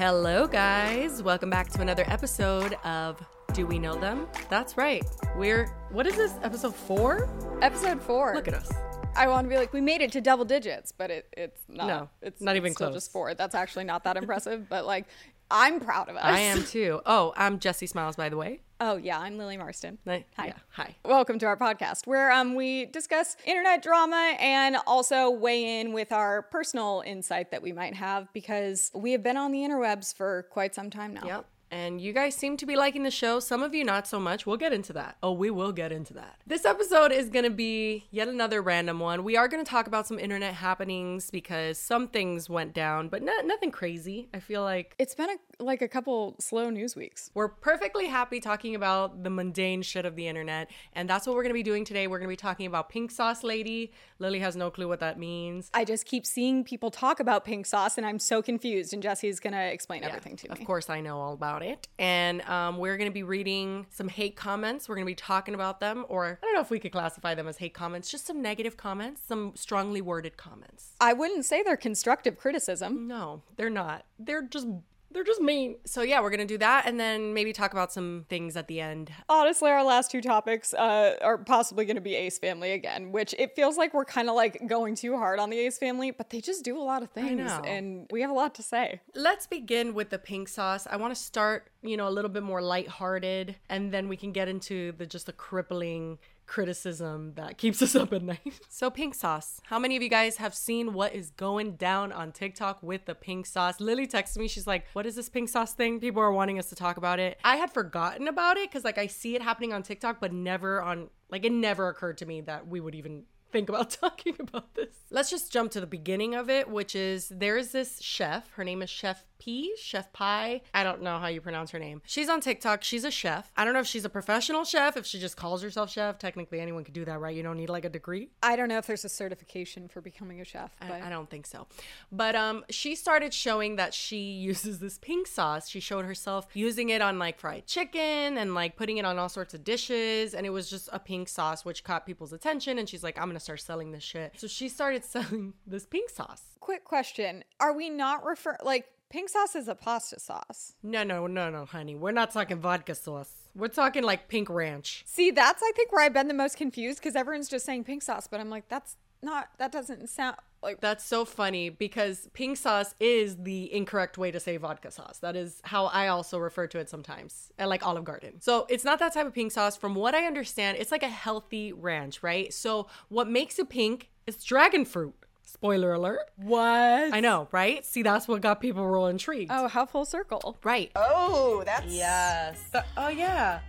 Hello, guys. Welcome back to another episode of Do We Know Them? That's right. We're, what is this, episode four? Episode four. Look at us. I want to be like, we made it to double digits, but it, it's not. No, it's not even still close. just four. That's actually not that impressive, but like, I'm proud of us. I am too. Oh, I'm Jessi Smiles, by the way. Oh yeah, I'm Lily Marston. Hi. yeah, hi. Welcome to our podcast, where um we discuss internet drama and also weigh in with our personal insight that we might have because we have been on the interwebs for quite some time now. Yep. And you guys seem to be liking the show. Some of you not so much. We'll get into that. Oh, we will get into that. This episode is going to be yet another random one. We are going to talk about some internet happenings because some things went down, but not, nothing crazy. I feel like It's been a, like a couple slow news weeks. we're perfectly happy talking about the mundane shit of the internet. And that's what we're going to be doing today. We're going to be talking about Pink Sauce Lady. Lily has no clue what that means. I just keep seeing people talk about pink sauce, and I'm so confused. And Jessi's gonna explain everything to me. Of course, I know all about it. And um, we're going to be reading some hate comments. We're going to be talking about them, or I don't know if we could classify them as hate comments, just some negative comments, some strongly worded comments. I wouldn't say they're constructive criticism. No, they're not. They're just. They're just mean. So, yeah, we're to do that and then maybe talk about some things at the end. Honestly, our last two topics uh, are possibly to be Ace Family again, which it feels like we're kind of like going too hard on the Ace Family, but they just do a lot of things, and we have a lot to say. Let's begin with the pink sauce. I want to start, you know, a little bit more lighthearted, and then we can get into the just the crippling criticism that keeps us up at night. So, pink sauce. How many of you guys have seen what is going down on TikTok with the pink sauce? Lily texted me. She's like, "What is this pink sauce thing?" People are wanting us to talk about it. I had forgotten about it because, like, I see it happening on TikTok, but never on. Like, it never occurred to me that we would even think about talking about this. Let's just jump to the beginning of it, which is there is this chef. Her name is Chef Pii, Chef Pii. I don't know how you pronounce her name. She's on TikTok. She's a chef. I don't know if she's a professional chef, if she just calls herself chef. Technically, anyone could do that, right? You don't need like a degree. I don't know if there's a certification for becoming a chef, but I, I don't think so. But um, she started showing that she uses this pink sauce. She showed herself using it on like fried chicken and like putting it on all sorts of dishes. And it was just a pink sauce, which caught people's attention. And she's like, I'm going to start selling this shit. So she started selling this pink sauce. quick question: Are we not refer like pink sauce is a pasta sauce? No, no, no, no, honey. We're not talking vodka sauce. We're talking like pink ranch. See, that's I think where I've been the most confused because everyone's just saying pink sauce, but I'm like, that's not that doesn't sound like That's so funny because pink sauce is the incorrect way to say vodka sauce. That is how I also refer to it sometimes, at like Olive Garden. So it's not that type of pink sauce. From what I understand, it's like a healthy ranch, right? So what makes it pink is dragon fruit. Spoiler alert. what? I know, right? See, that's what got people real intrigued. Oh, how full circle. right. Oh, that's Yes. oh, yeah.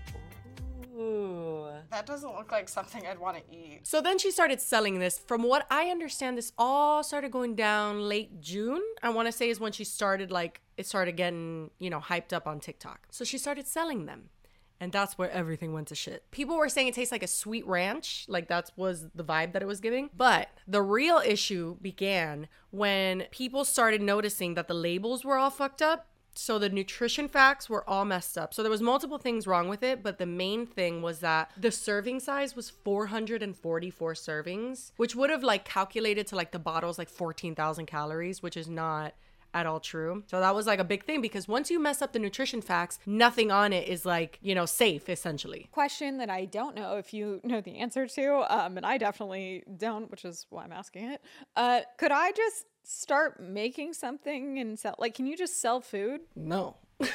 Ooh. That doesn't look like something I'd want to eat. So then she started selling this. From what I understand, this all started going down late June. I want to say is when she started, like, it started getting, you know, hyped up on TikTok. So she started selling them. And that's where everything went to shit. People were saying it tastes like a sweet ranch, like that was the vibe that it was giving. But the real issue began when people started noticing that the labels were all fucked up so the nutrition facts were all messed up. So there was multiple things wrong with it, but the main thing was that the serving size was 444 servings, which would have like calculated to like the bottles like 14,000 calories, which is not at all true. So that was like a big thing because once you mess up the nutrition facts, nothing on it is like, you know, safe essentially. Question that I don't know if you know the answer to, um, and I definitely don't, which is why I'm asking it. Uh, could I just start making something and sell? Like, can you just sell food? No.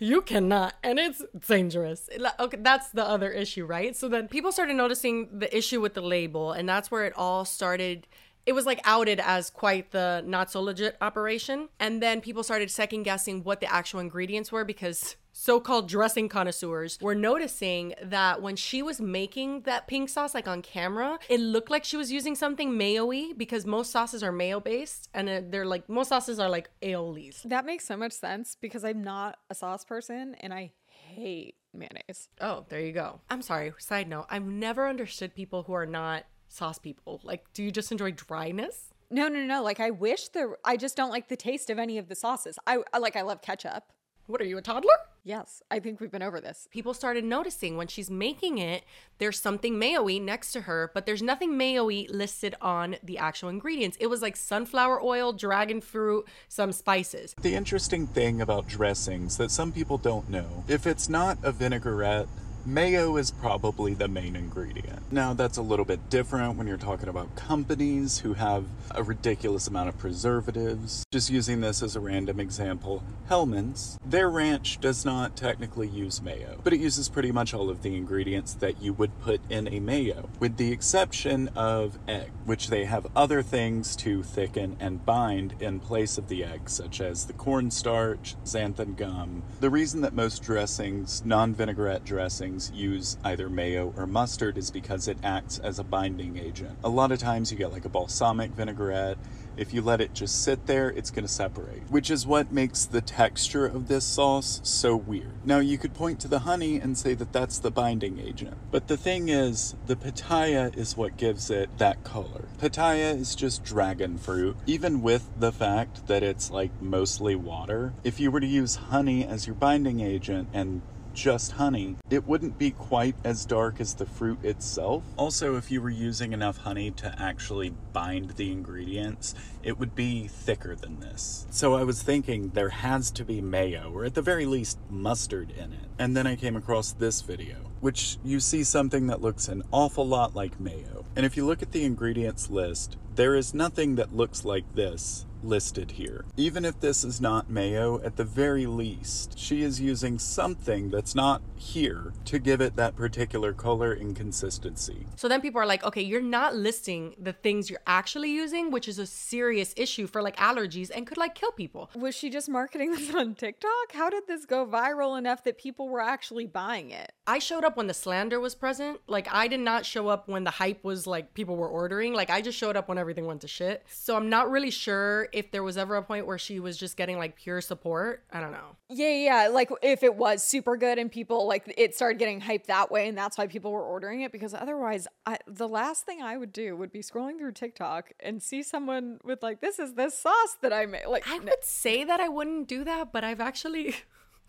you cannot and it's dangerous okay that's the other issue right so then people started noticing the issue with the label and that's where it all started it was like outed as quite the not so legit operation and then people started second guessing what the actual ingredients were because so-called dressing connoisseurs were noticing that when she was making that pink sauce like on camera it looked like she was using something mayo-y because most sauces are mayo based and uh, they're like most sauces are like aiolis That makes so much sense because I'm not a sauce person and I hate mayonnaise. Oh, there you go. I'm sorry. Side note, I've never understood people who are not sauce people. Like, do you just enjoy dryness? No, no, no. Like I wish there. I just don't like the taste of any of the sauces. I, I like. I love ketchup. What are you, a toddler? Yes, I think we've been over this. People started noticing when she's making it, there's something mayo-y next to her, but there's nothing mayo-y listed on the actual ingredients. It was like sunflower oil, dragon fruit, some spices. The interesting thing about dressings that some people don't know, if it's not a vinaigrette, Mayo is probably the main ingredient. Now, that's a little bit different when you're talking about companies who have a ridiculous amount of preservatives. Just using this as a random example, Hellmann's, their ranch does not technically use mayo, but it uses pretty much all of the ingredients that you would put in a mayo, with the exception of egg, which they have other things to thicken and bind in place of the egg, such as the cornstarch, xanthan gum. The reason that most dressings, non vinaigrette dressings, use either mayo or mustard is because it acts as a binding agent. A lot of times you get like a balsamic vinaigrette. If you let it just sit there, it's going to separate, which is what makes the texture of this sauce so weird. Now, you could point to the honey and say that that's the binding agent, but the thing is, the pitaya is what gives it that color. Pitaya is just dragon fruit, even with the fact that it's like mostly water. If you were to use honey as your binding agent and just honey, it wouldn't be quite as dark as the fruit itself. Also, if you were using enough honey to actually bind the ingredients, it would be thicker than this. So I was thinking there has to be mayo, or at the very least, mustard in it. And then I came across this video, which you see something that looks an awful lot like mayo. And if you look at the ingredients list, there is nothing that looks like this listed here. Even if this is not mayo, at the very least, she is using something that's not here to give it that particular color and consistency. So then people are like, okay, you're not listing the things you're actually using, which is a serious issue for like allergies and could like kill people. Was she just marketing this on TikTok? How did this go viral enough that people were actually buying it? I showed up when the slander was present. Like I did not show up when the hype was like people were ordering. Like I just showed up when everything went to shit. So I'm not really sure if there was ever a point where she was just getting like pure support. I don't know. Yeah, yeah. Like if it was super good and people like it started getting hyped that way, and that's why people were ordering it. Because otherwise, I, the last thing I would do would be scrolling through TikTok and see someone with like, "This is this sauce that I made." Like I would say that I wouldn't do that, but I've actually.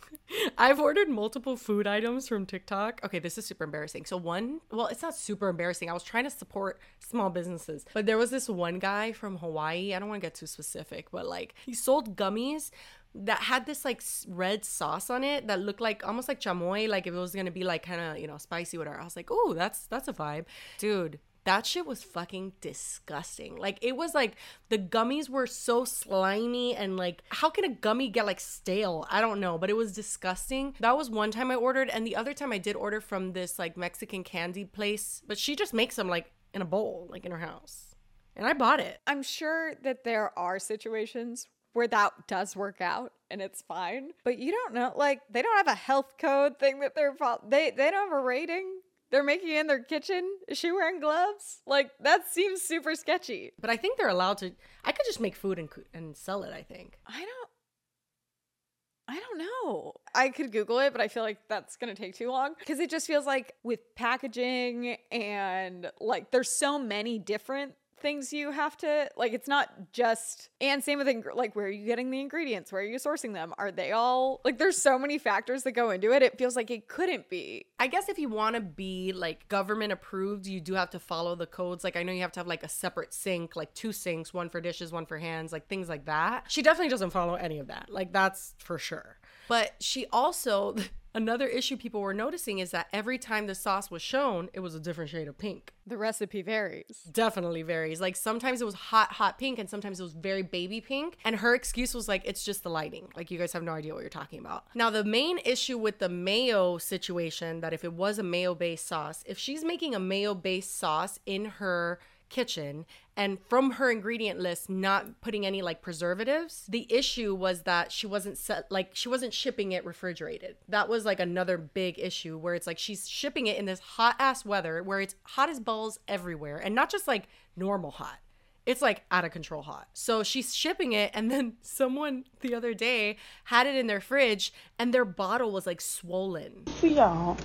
I've ordered multiple food items from TikTok. Okay, this is super embarrassing. So one, well, it's not super embarrassing. I was trying to support small businesses, but there was this one guy from Hawaii. I don't want to get too specific, but like he sold gummies that had this like red sauce on it that looked like almost like chamoy, like if it was gonna be like kind of you know spicy whatever. I was like, oh, that's that's a vibe, dude. That shit was fucking disgusting. Like it was like the gummies were so slimy and like how can a gummy get like stale? I don't know, but it was disgusting. That was one time I ordered and the other time I did order from this like Mexican candy place, but she just makes them like in a bowl, like in her house. And I bought it. I'm sure that there are situations where that does work out and it's fine. But you don't know, like they don't have a health code thing that they're they they don't have a rating. They're making it in their kitchen. Is she wearing gloves? Like that seems super sketchy. But I think they're allowed to. I could just make food and and sell it. I think. I don't. I don't know. I could Google it, but I feel like that's going to take too long because it just feels like with packaging and like there's so many different things you have to like it's not just and same with ing- like where are you getting the ingredients? Where are you sourcing them? Are they all like there's so many factors that go into it. It feels like it couldn't be. I guess if you want to be like government approved you do have to follow the codes. Like i know you have to have like a separate sink like two sinks one for dishes one for hands like things like that. She definitely doesn't follow any of that. Like that's for sure. But she also Another issue people were noticing is that every time the sauce was shown, it was a different shade of pink. The recipe varies. Definitely varies. Like sometimes it was hot, hot pink, and sometimes it was very baby pink. And her excuse was like, it's just the lighting. Like you guys have no idea what you're talking about. Now, the main issue with the mayo situation, that if it was a mayo based sauce, if she's making a mayo based sauce in her kitchen and from her ingredient list not putting any like preservatives the issue was that she wasn't set like she wasn't shipping it refrigerated that was like another big issue where it's like she's shipping it in this hot ass weather where it's hot as balls everywhere and not just like normal hot it's like out of control hot. So she's shipping it, and then someone the other day had it in their fridge, and their bottle was like swollen. For y'all,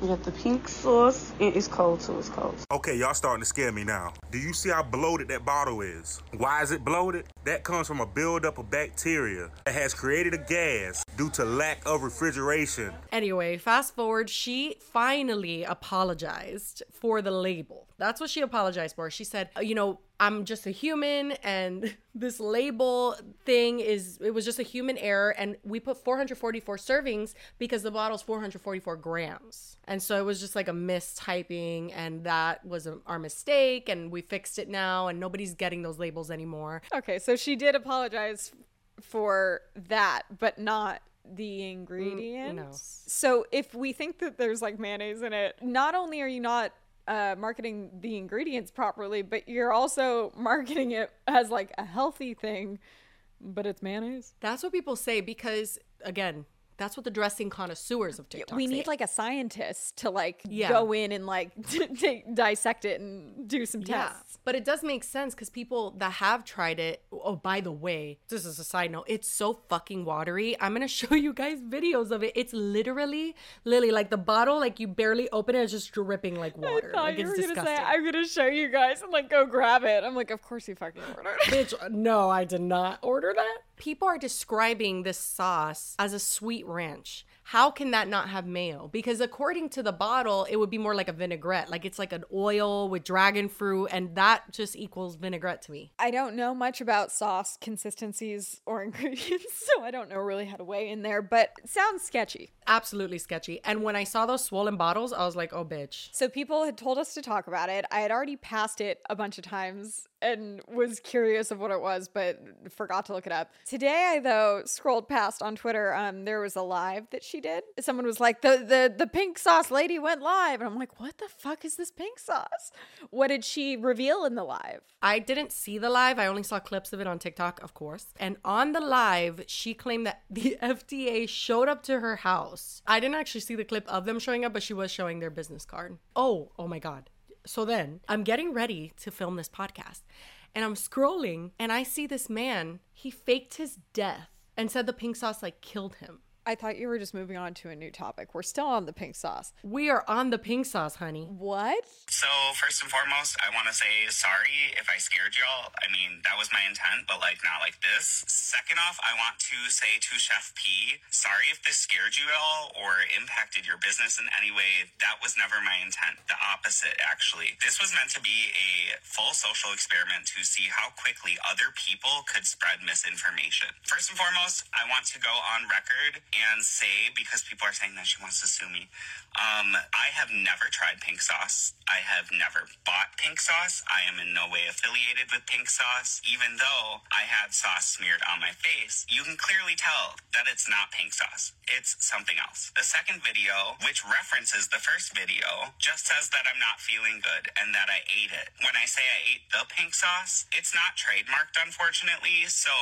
We got the pink sauce. and It's cold too. It's cold. Okay, y'all starting to scare me now. Do you see how bloated that bottle is? Why is it bloated? That comes from a buildup of bacteria that has created a gas due to lack of refrigeration. Anyway, fast forward, she finally apologized for the label. That's what she apologized for. She said, "Uh, you know, I'm just a human and this label thing is it was just a human error and we put 444 servings because the bottle's 444 grams. And so it was just like a mistyping and that was a, our mistake and we fixed it now and nobody's getting those labels anymore. Okay, so she did apologize for that, but not the mm, ingredients. So if we think that there's like mayonnaise in it, not only are you not uh, marketing the ingredients properly, but you're also marketing it as like a healthy thing, but it's mayonnaise. That's what people say because again, that's what the dressing connoisseurs of TikTok we say. need like a scientist to like Yeah. go in and like dissect it and do some Yeah, tests. but it does make sense because people that have tried it. Oh, by the way, this is a side note. It's so fucking watery. I'm gonna show you guys videos of it. It's literally, Lily, like the bottle, like you barely open it, it's just dripping like water. I thought like you it's were disgusting. gonna say I'm gonna show you guys and like go grab it. I'm like, of course you fucking ordered. it. Bitch, no, I did not order that. People are describing this sauce as a sweet ranch. How can that not have mayo? Because according to the bottle, it would be more like a vinaigrette. Like it's like an oil with dragon fruit, and that just equals vinaigrette to me. I don't know much about sauce consistencies or ingredients, so I don't know really how to weigh in there, but it sounds sketchy. Absolutely sketchy. And when I saw those swollen bottles, I was like, oh, bitch. So people had told us to talk about it. I had already passed it a bunch of times and was curious of what it was, but forgot to look it up. Today, I though scrolled past on Twitter. Um, there was a live that she did. Someone was like, "the the the pink sauce lady went live," and I'm like, "What the fuck is this pink sauce? What did she reveal in the live?" I didn't see the live. I only saw clips of it on TikTok, of course. And on the live, she claimed that the FDA showed up to her house. I didn't actually see the clip of them showing up, but she was showing their business card. Oh, oh my God. So then I'm getting ready to film this podcast and I'm scrolling and I see this man. He faked his death and said the pink sauce like killed him. I thought you were just moving on to a new topic. We're still on the pink sauce. We are on the pink sauce, honey. What? So, first and foremost, I want to say sorry if I scared y'all. I mean, that was my intent, but like not like this. Second off, I want to say to Chef Pii, sorry if this scared you at all or impacted your business in any way. That was never my intent. The opposite, actually. This was meant to be a full social experiment to see how quickly other people could spread misinformation. First and foremost, I want to go on record and say, because people are saying that she wants to sue me, um, I have never tried pink sauce. I have never bought pink sauce. I am in no way affiliated with pink sauce. Even though I had sauce smeared on my face, you can clearly tell that it's not pink sauce. It's something else. The second video, which references the first video, just says that I'm not feeling good and that I ate it. When I say I ate the pink sauce, it's not trademarked, unfortunately, so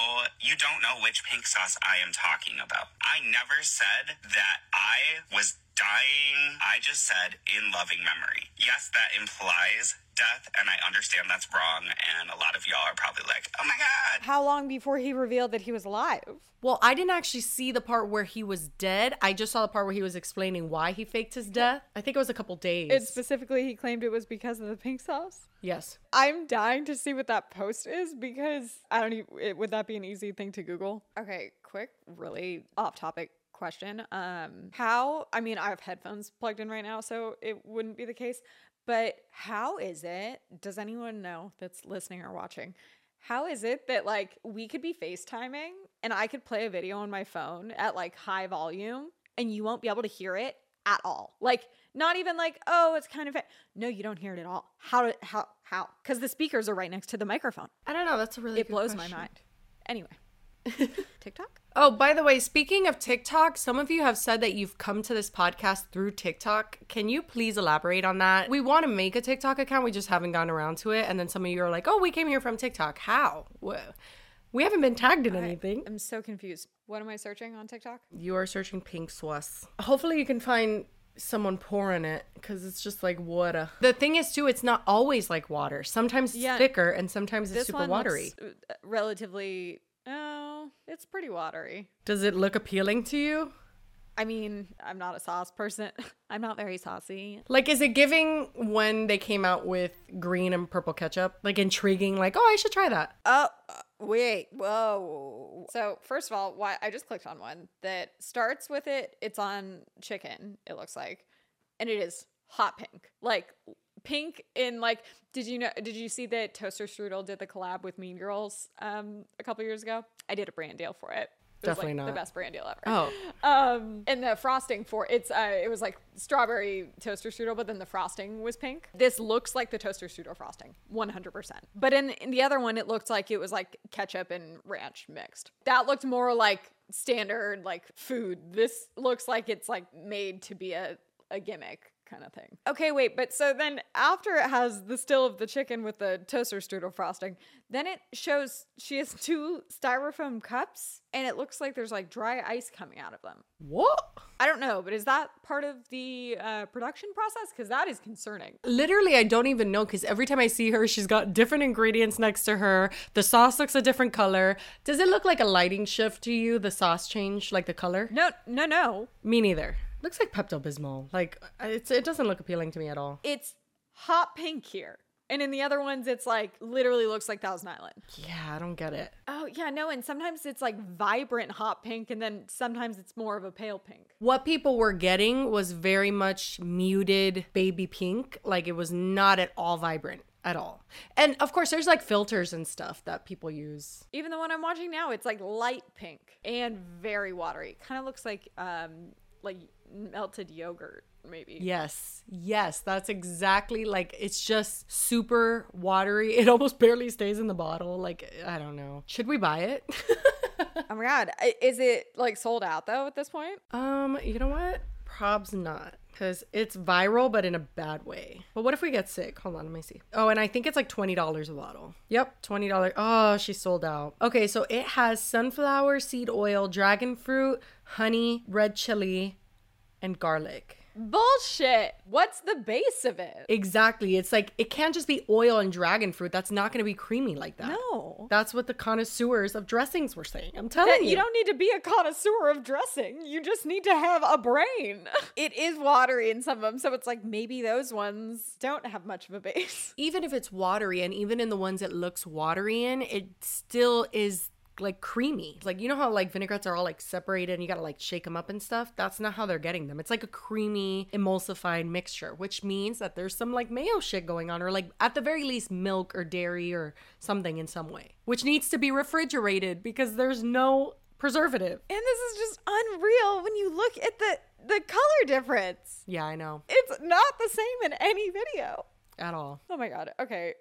you don't know which pink sauce I am talking about. I never said that I was dying. I just said in loving memory. Yes, that implies death, and I understand that's wrong, and a lot of y'all are probably like, oh my god. How long before he revealed that he was alive? Well, I didn't actually see the part where he was dead. I just saw the part where he was explaining why he faked his death. I think it was a couple days. It specifically, he claimed it was because of the pink sauce. Yes. I'm dying to see what that post is because I don't even, it, would that be an easy thing to Google? Okay, quick, really off topic question. Um, how, I mean, I have headphones plugged in right now, so it wouldn't be the case, but how is it, does anyone know that's listening or watching? How is it that like we could be FaceTiming and I could play a video on my phone at like high volume and you won't be able to hear it at all? Like not even like, oh, it's kind of no, you don't hear it at all. How how how? Cuz the speakers are right next to the microphone. I don't know. That's a really It blows question. my mind. Anyway. TikTok? Oh, by the way, speaking of TikTok, some of you have said that you've come to this podcast through TikTok. Can you please elaborate on that? We want to make a TikTok account, we just haven't gotten around to it. And then some of you are like, "Oh, we came here from TikTok." How? Wha- We haven't been tagged in anything. I'm so confused. What am I searching on TikTok? You are searching pink sauce. Hopefully, you can find someone pouring it because it's just like water. The thing is, too, it's not always like water. Sometimes it's Yeah. thicker and sometimes it's This super one watery. looks uh, relatively oh, it's pretty watery. Does it look appealing to you? I mean, I'm not a sauce person. I'm not very saucy. Like, is it giving when they came out with green and purple ketchup? Like, intriguing, like, oh, I should try that. Oh, uh, wait. Whoa. So, first of all, why I just clicked on one that starts with it. It's on chicken, it looks like. And it is hot pink. Like pink in like did you know did you see that Toaster Strudel did the collab with Mean Girls um a couple years ago? I did a brand deal for it. Was, Definitely like, not. the best brand deal ever. Oh. Um, and the frosting for it's uh, it was like strawberry toaster strudel, but then the frosting was pink. This looks like the toaster strudel frosting, one hundred percent. But in, in the other one, it looked like it was like ketchup and ranch mixed. That looked more like standard like food. This looks like it's like made to be a a gimmick kind of thing. Okay, wait, but so then after it has the still of the chicken with the toaster strudel frosting, then it shows she has two styrofoam cups and it looks like there's like dry ice coming out of them. What? I don't know, but is that part of the uh, production process? Because that is concerning. Literally, I don't even know because every time I see her, she's got different ingredients next to her. The sauce looks a different color. Does it look like a lighting shift to you? The sauce change, like the color? No, no, no. Me neither. Looks like Pepto Bismol. Like it's it doesn't look appealing to me at all. It's hot pink here. And in the other ones, it's like literally looks like Thousand Island. Yeah, I don't get it. Oh, yeah, no. And sometimes it's like vibrant hot pink, and then sometimes it's more of a pale pink. What people were getting was very much muted baby pink. Like it was not at all vibrant at all. And of course, there's like filters and stuff that people use. Even the one I'm watching now, it's like light pink and very watery. Kind of looks like um like melted yogurt, maybe. Yes, yes, that's exactly like it's just super watery. It almost barely stays in the bottle. Like, I don't know. Should we buy it? Oh my god, is it like sold out though at this point? um, you know what? Probs not. Because it's viral, but in a bad way. But what if we get sick? Hold on, let me see. Oh, and I think it's like $20 a bottle. Yep, $20. Oh, she sold out. Okay, so it has sunflower seed oil, dragon fruit, honey, red chili, and garlic. Bullshit. What's the base of it? Exactly. It's like it can't just be oil and dragon fruit. That's not going to be creamy like that. No. That's what the connoisseurs of dressings were saying. I'm telling That you. you don't need to be a connoisseur of dressing. You just need to have a brain. It is watery in some of them, so it's like maybe those ones don't have much of a base. even if it's watery and even in the ones it looks watery in, it still is like creamy. Like you know how like vinaigrettes are all like separated and you got to like shake them up and stuff? That's not how they're getting them. It's like a creamy emulsified mixture, which means that there's some like mayo shit going on or like at the very least milk or dairy or something in some way, which needs to be refrigerated because there's no preservative. And this is just unreal when you look at the the color difference. Yeah, I know. It's not the same in any video. At all. Oh my god. Okay.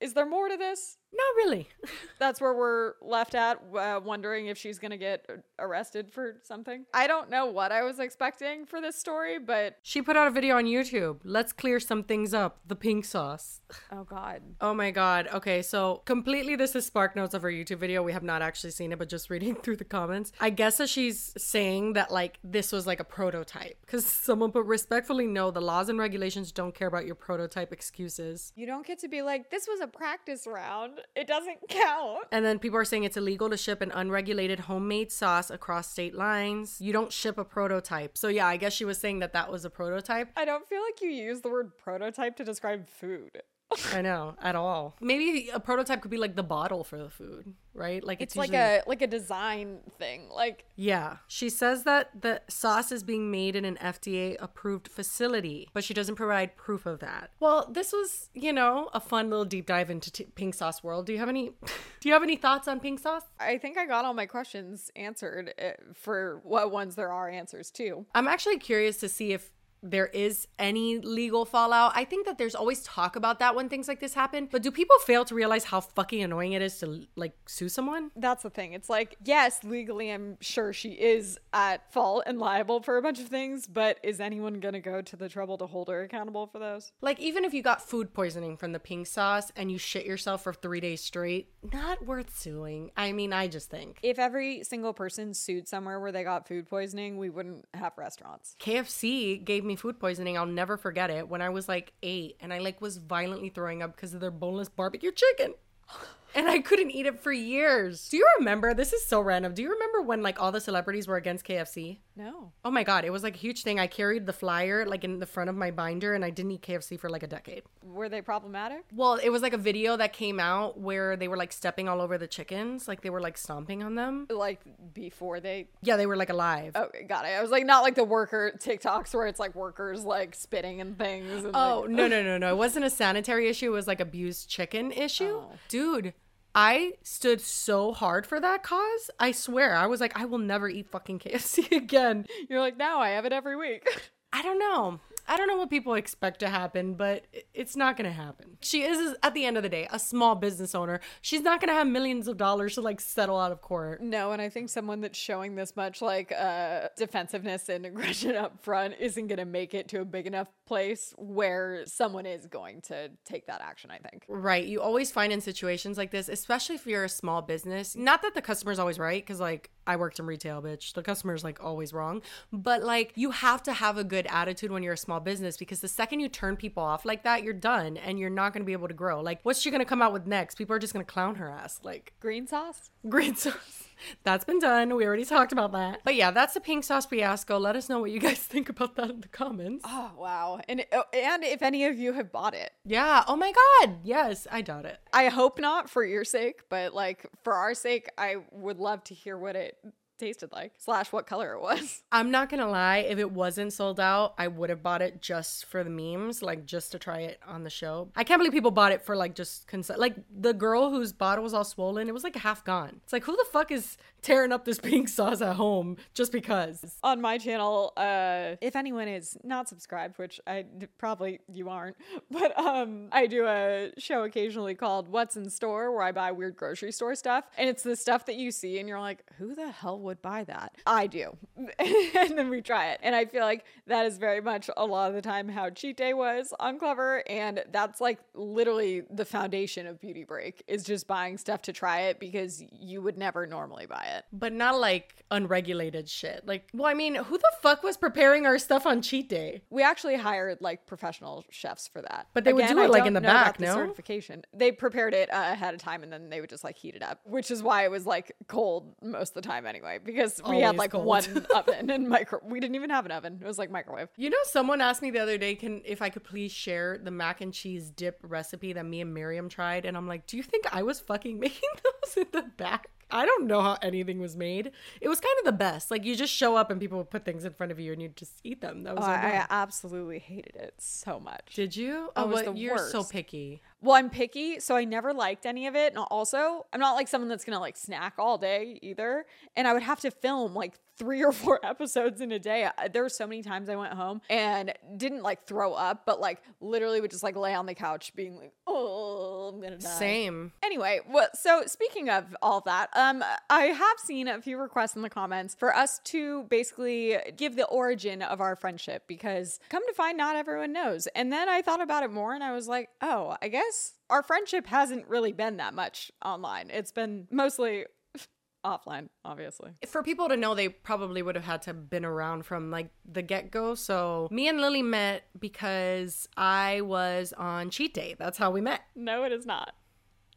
Is there more to this? Not really. That's where we're left at, uh, wondering if she's gonna get arrested for something. I don't know what I was expecting for this story, but she put out a video on YouTube. Let's clear some things up. The pink sauce. oh god. Oh my god. Okay, so completely this is spark notes of her YouTube video. We have not actually seen it, but just reading through the comments. I guess that she's saying that like this was like a prototype. Because someone put respectfully no, the laws and regulations don't care about your prototype excuses. You don't get to be like, this was a practice round. It doesn't count. And then people are saying it's illegal to ship an unregulated homemade sauce across state lines. You don't ship a prototype. So yeah, I guess she was saying that that was a prototype. I don't feel like you use the word prototype to describe food. I know, at all. Maybe a prototype could be like the bottle for the food, right? Like It's it's, like usually- a like a design thing. Like Yeah. She says that the sauce is being made in an FDA approved facility, but she doesn't provide proof of that. Well, this was, you know, a fun little deep dive into t- pink sauce world. Do you have any do you have any thoughts on pink sauce? I think I got all my questions answered uh, for what ones there are answers to. I'm actually curious to see if there is any legal fallout. I think that there's always talk about that when things like this happen, but do people fail to realize how fucking annoying it is to like sue someone? That's the thing. It's like, yes, legally, I'm sure she is at fault and liable for a bunch of things, but is anyone going to go to the trouble to hold her accountable for those? Like even if you got food poisoning from the pink sauce and you shit yourself for 3 days straight, not worth suing. I mean, I just think If every single person sued somewhere where they got food poisoning, we wouldn't have restaurants. KFC gave me food poisoning. I'll never forget it when I was like 8 and I like was violently throwing up because of their boneless barbecue chicken. and I couldn't eat it for years. Do you remember? This is so random. Do you remember when like all the celebrities were against KFC? No. Oh my god, it was like a huge thing. I carried the flyer like in the front of my binder and I didn't eat KFC for like a decade. Were they problematic? Well, it was like a video that came out where they were like stepping all over the chickens, like they were like stomping on them. Like before they Yeah, they were like alive. Okay, got it. I was like not like the worker TikToks where it's like workers like spitting and things. And, Oh, like, no, no, no, no. It wasn't a sanitary issue. It was like abused chicken issue. Oh. Dude, I stood so hard for that cause. I swear. I was like, I will never eat fucking KFC again. You're like now I have it every week. I don't know. I don't know what people expect to happen, but it's not going to happen. She is, at the end of the day, a small business owner. She's not going to have millions of dollars to like settle out of court. no, and I think someone that's showing this much like uh defensiveness and aggression up front isn't gonna make it to a big enough place where someone is going to take that action, I think. Right. You always find in situations like this, especially if you're a small business, not that the customer's always right, because like I worked in retail, bitch. The customer's like always wrong. But like you have to have a good attitude when you're a small business because the second you turn people off like that, you're done and you're not going to be able to grow. Like, what's she going to come out with next? People are just going to clown her ass. Like, Green sauce? green sauce. That's been done. We already talked about that. But yeah, that's the pink sauce fiasco. Let us know what you guys think about that in the comments. Oh wow. And and if any of you have bought it. Yeah. Oh my God. Yes. I doubt it. I hope not for your sake, but like for our sake, I would love to hear what it tasted like slash what color it was. I'm not gonna lie, if it wasn't sold out, I would have bought it just for the memes, like just to try it on the show. I can't believe people bought it for like just cons- like the girl whose bottle was all swollen, it was like half gone. It's like who the fuck is tearing up this pink sauce at home just because? on my channel uh if anyone is not subscribed which I probably you aren't but um i do a show occasionally called what's in store where i buy weird grocery store stuff and it's the stuff that you see and you're like who the hell would buy that? I do. And then we try it. And i feel like that is very much a lot of the time how cheat day was on Clevver and that's like literally the foundation of beauty break is just buying stuff to try it because you would never normally buy it But not like unregulated shit. Like, well, I mean, who the fuck was preparing our stuff on cheat day? We actually hired like professional chefs for that. But they would do I it, like, in the back, the no? certification. They prepared it uh, ahead of time and then they would just like heat it up, which is why it was like cold most of the time anyway. Because we had like cold. one oven and micro. We didn't even have an oven. It was like microwave. You know, someone asked me the other day, can if I could please share the mac and cheese dip recipe that me and Miriam tried, and I'm like, do you think I was fucking making those in the back? I don't know how anything was made. It was kind of the best. Like you just show up and people would put things in front of you and you just eat them. That was Oh, I. I absolutely hated it so much. Did you? Oh, Oh, it was what- the you're so picky. Well, I'm picky, so I never liked any of it. And also, I'm not like someone that's gonna like snack all day either. And I would have to film like three or four episodes in a day. There were so many times I went home and didn't like throw up, but like literally would just like lay on the couch being like, oh, I'm gonna die. Same. Anyway, well, so speaking of all that, um, I have seen a few requests in the comments for us to basically give the origin of our friendship because come to find, not everyone knows. And then I thought about it more, and I was like, oh, I guess our friendship hasn't really been that much online. It's been mostly offline, obviously. For people to know, they probably would have had to have been around from like the get go. So me and Lily met because I was on cheat day. That's how we met. No, it is not.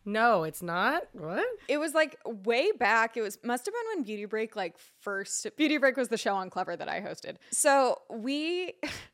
No, it's not. What? It was like way back. It was must have been when Beauty Break like first Beauty Break was the show on Clevver that I hosted. So we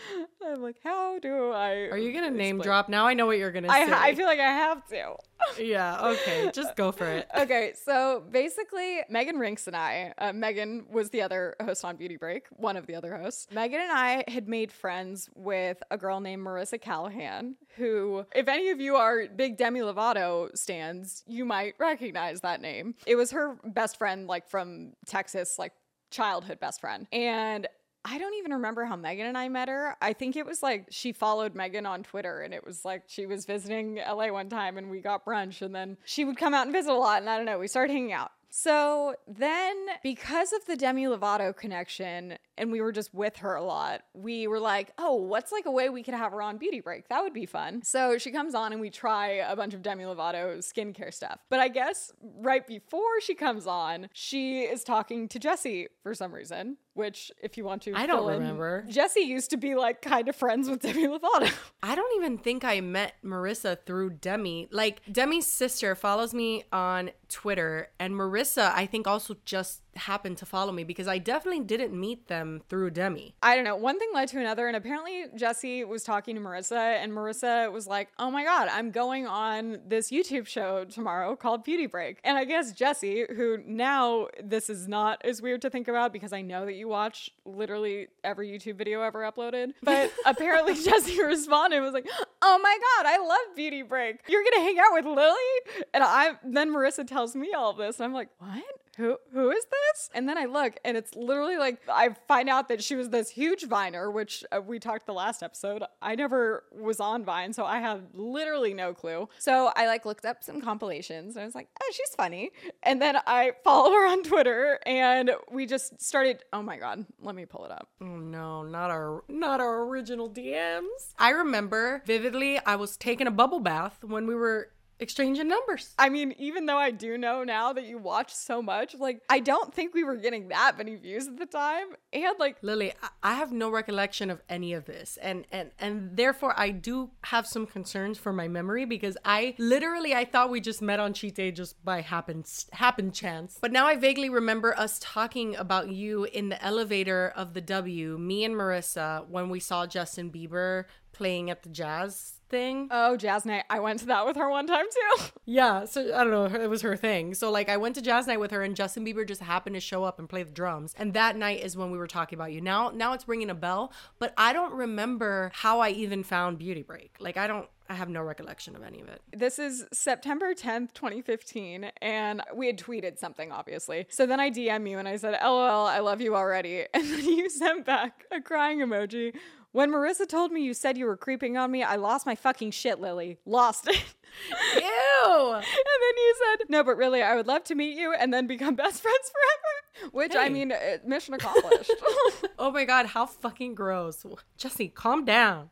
I'm like, how do I Are you gonna name explain- drop? Now I know what you're gonna I say. I feel like I have to. yeah. Okay. Just go for it. okay, so basically, Meghan Rienks and I, uh, Meghan was the other host on Beauty Break, one of the other hosts. Meghan and I had made friends with a girl named Marissa Callahan, who, if any of you are big Demi Lovato stands, you might recognize that name. It was her best friend, like from Texas, like childhood best friend. And I don't even remember how Meghan and I met her. I think it was like she followed Meghan on Twitter and it was like she was visiting LA one time and we got brunch and then she would come out and visit a lot and I don't know, we started hanging out. So then, because of the Demi Lovato connection, and we were just with her a lot, we were like, oh, what's like a way we could have her on Beauty Break? That would be fun. So she comes on and we try a bunch of Demi Lovato skincare stuff. But I guess right before she comes on, she is talking to Jessi for some reason. Which, if you want to, I don't remember. Jessi used to be like kind of friends with Demi Lovato. I don't even think I met Marissa through Demi. Like Demi's sister follows me on Twitter, and Marissa, I think, also just happened to follow me because I definitely didn't meet them through Demi. I don't know. One thing led to another, and apparently Jessi was talking to Marissa, and Marissa was like, "Oh my god, I'm going on this YouTube show tomorrow called Beauty Break." And I guess Jessi, who now this is not as weird to think about because I know that you watch literally every YouTube video ever uploaded, but apparently Jessi responded and was like, "Oh my god, I love Beauty Break. You're gonna hang out with Lily?" And I then Marissa tells me all this, and I'm like, "What?" who who is this? And then I look and it's literally like I find out that she was this huge viner, which uh, we talked the last episode. I never was on Vine, so I have literally no clue. So I like looked up some compilations and I was like, "Oh, she's funny." And then I follow her on Twitter and we just started, "Oh my god, let me pull it up." Oh no, not our not our original DMs. I remember vividly I was taking a bubble bath when we were exchanging numbers. I mean, even though I do know now that you watch so much, like I don't think we were getting that many views at the time. And like Lily, I- have no recollection of any of this. And and and therefore I do have some concerns for my memory because I literally I thought we just met on cheat day just by happen happen chance. But now I vaguely remember us talking about you in the elevator of the W, me and Marissa when we saw Justin Bieber playing at the jazz thing. Oh, jazz night. I went to that with her one time too. Yeah, so I don't know, it was her thing. So like I went to jazz night with her and Justin Bieber just happened to show up and play the drums. And that night is when we were talking about you. Now now it's ringing a bell, but I don't remember how I even found Beauty Break. Like I don't I have no recollection of any of it. This is September 10th, 2015, and we had tweeted something, obviously. So then I DM you and I said, LOL, I love you already. And then you sent back a crying emoji. When Marissa told me you said you were creeping on me, I lost my fucking shit, Lily. Lost it. Ew. and then you said, No, but really, I would love to meet you and then become best friends forever. Which, I mean, uh, mission accomplished. oh my god, how fucking gross. Jessi, calm down.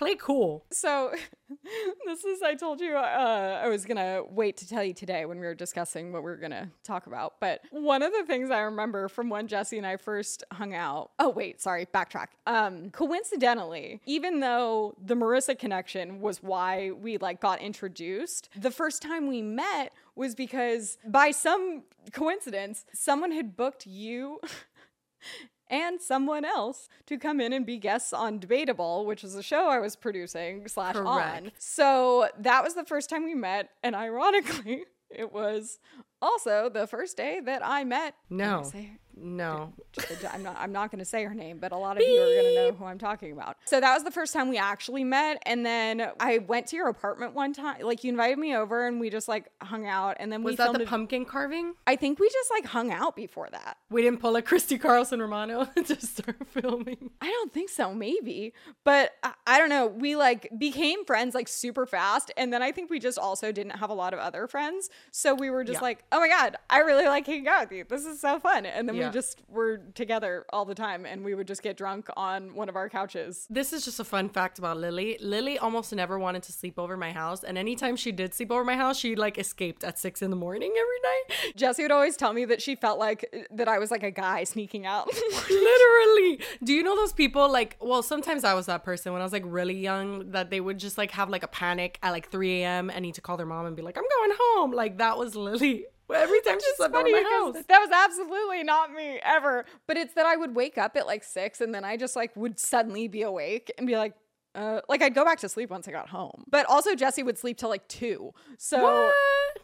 Play cool. So, this is, I told you uh, I was going to wait to tell you today when we were discussing what we were going to talk about. But one of the things I remember from when Jesse and I first hung out, oh, wait, sorry, backtrack. Um, coincidentally, even though the Marissa connection was why we like got introduced, the first time we met was because by some coincidence, someone had booked you. and someone else to come in and be guests on Debatable, which is a show I was producing slash on. So that was the first time we met, and ironically, it was also the first day that I met. No. No. I'm not. I'm not going to say her name, but a lot of you are going to know who I'm talking about. So that was the first time we actually met, and then I went to your apartment one time. Like you invited me over, and we just like hung out, and then we Was that filmed. the a- pumpkin carving? I think we just like hung out before that. We didn't pull a Christy Carlson Romano to start filming. I don't think so, maybe. But I, I don't know. We like became friends like super fast. And then I think we just also didn't have a lot of other friends. So we were just Yeah. like, oh my God, I really like hanging out with you. This is so fun. And then Yeah. we just were together all the time and we would just get drunk on one of our couches. This is just a fun fact about Lily. Lily almost never wanted to sleep over my house, and anytime she did sleep over my house, she like escaped at six in the morning every night. Jessi would always tell me that she felt like that I was like a guy sneaking out. Literally. Do you know those people like well, sometimes I was that person when I was like really young that they would just like have like a panic at like 3 a.m. and need to call their mom and be like, I'm going home. Like that was Lily. Every time she slept over funny my house. that was absolutely not me ever. But it's that I would wake up at like six and then I just like would suddenly be awake and be like, uh, like I'd go back to sleep once I got home. But also Jessi would sleep till like two. So What?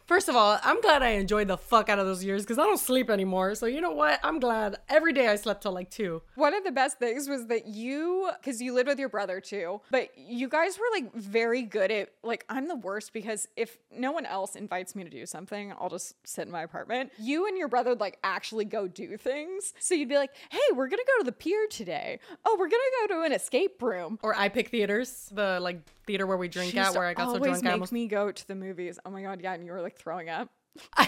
First of all, I'm glad I enjoyed the fuck out of those years because I don't sleep anymore. So you know what? I'm glad every day I slept till like two. one of the best things was that you, because you lived with your brother too, but you guys were like very good at like I'm the worst because if no one else invites me to do something, I'll just sit in my apartment. You and your brother would like actually go do things. So you'd be like, hey, we're gonna go to the pier today. Oh, we're gonna go to an escape room. Or iPic theaters, the like theater where we drink She at, where I got so drunk I make almost me go to the movies. Oh my god, yeah, and you were like throwing up.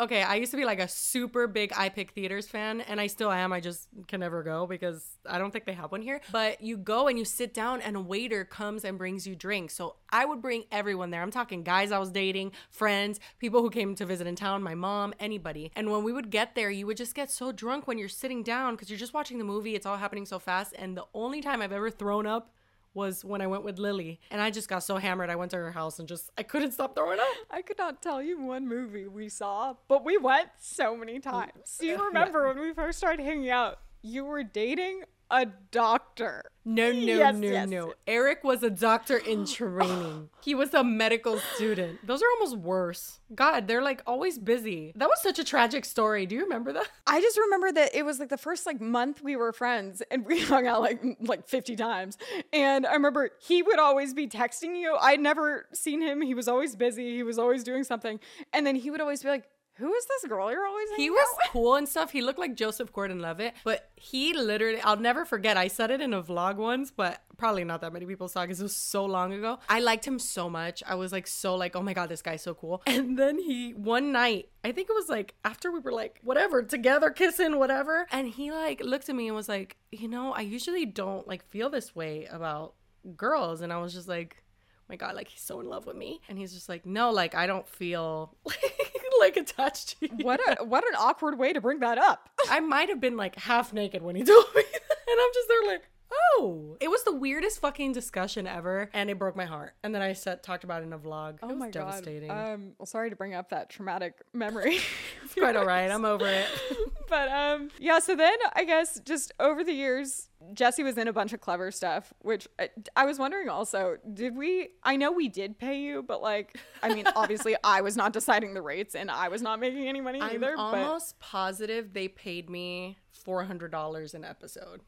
Okay, I used to be like a super big iPic Theaters fan, and I still am. I just can never go because I don't think they have one here. But you go and you sit down, and a waiter comes and brings you drinks. So I would bring everyone there. I'm talking guys I was dating, friends, people who came to visit in town, my mom, anybody. And when we would get there, you would just get so drunk when you're sitting down because you're just watching the movie. It's all happening so fast. And the only time I've ever thrown up was when I went with Lily. And I just got so hammered. I went to her house and just, I couldn't stop throwing up. I could not tell you one movie we saw, but we went so many times. Do you remember when we first started hanging out? You were dating a doctor. No, no, Yes, no, yes. no. Eric was a doctor in training. he was a medical student. Those are almost worse. God, they're like always busy. That was such a tragic story. Do you remember that? I just remember that it was like the first like month we were friends and we hung out like like 50 times. And I remember he would always be texting you. I'd never seen him. He was always busy. He was always doing something. And then he would always be like, "Who is this girl you're always He was out with?" cool and stuff. He looked like Joseph Gordon-Levitt, but he literally, I'll never forget. I said it in a vlog once, but probably not that many people saw because it was so long ago. I liked him so much. I was like so like, oh my god, this guy's so cool. And then he one night, I think it was like after we were like whatever together, kissing, whatever, and he like looked at me and was like, you know, I usually don't like feel this way about girls, and I was just like. "Oh My God, like he's so in love with me, and he's just like, no, like I don't feel like attached to you. What a what an awkward way to bring that up. I might have been like half naked when he told me that. And I'm just there like, oh. It was the weirdest fucking discussion ever. And it broke my heart. And then I talked about it in a vlog. Oh it was devastating. god. Um well sorry to bring up that traumatic memory. it's quite all right. I'm over it. but um yeah so then i guess just over the years Jessi was in a bunch of Clevver stuff which I, I was wondering also did we i know we did pay you but like i mean obviously i was not deciding the rates and i was not making any money I'm either but almost positive they paid me $400 an episode.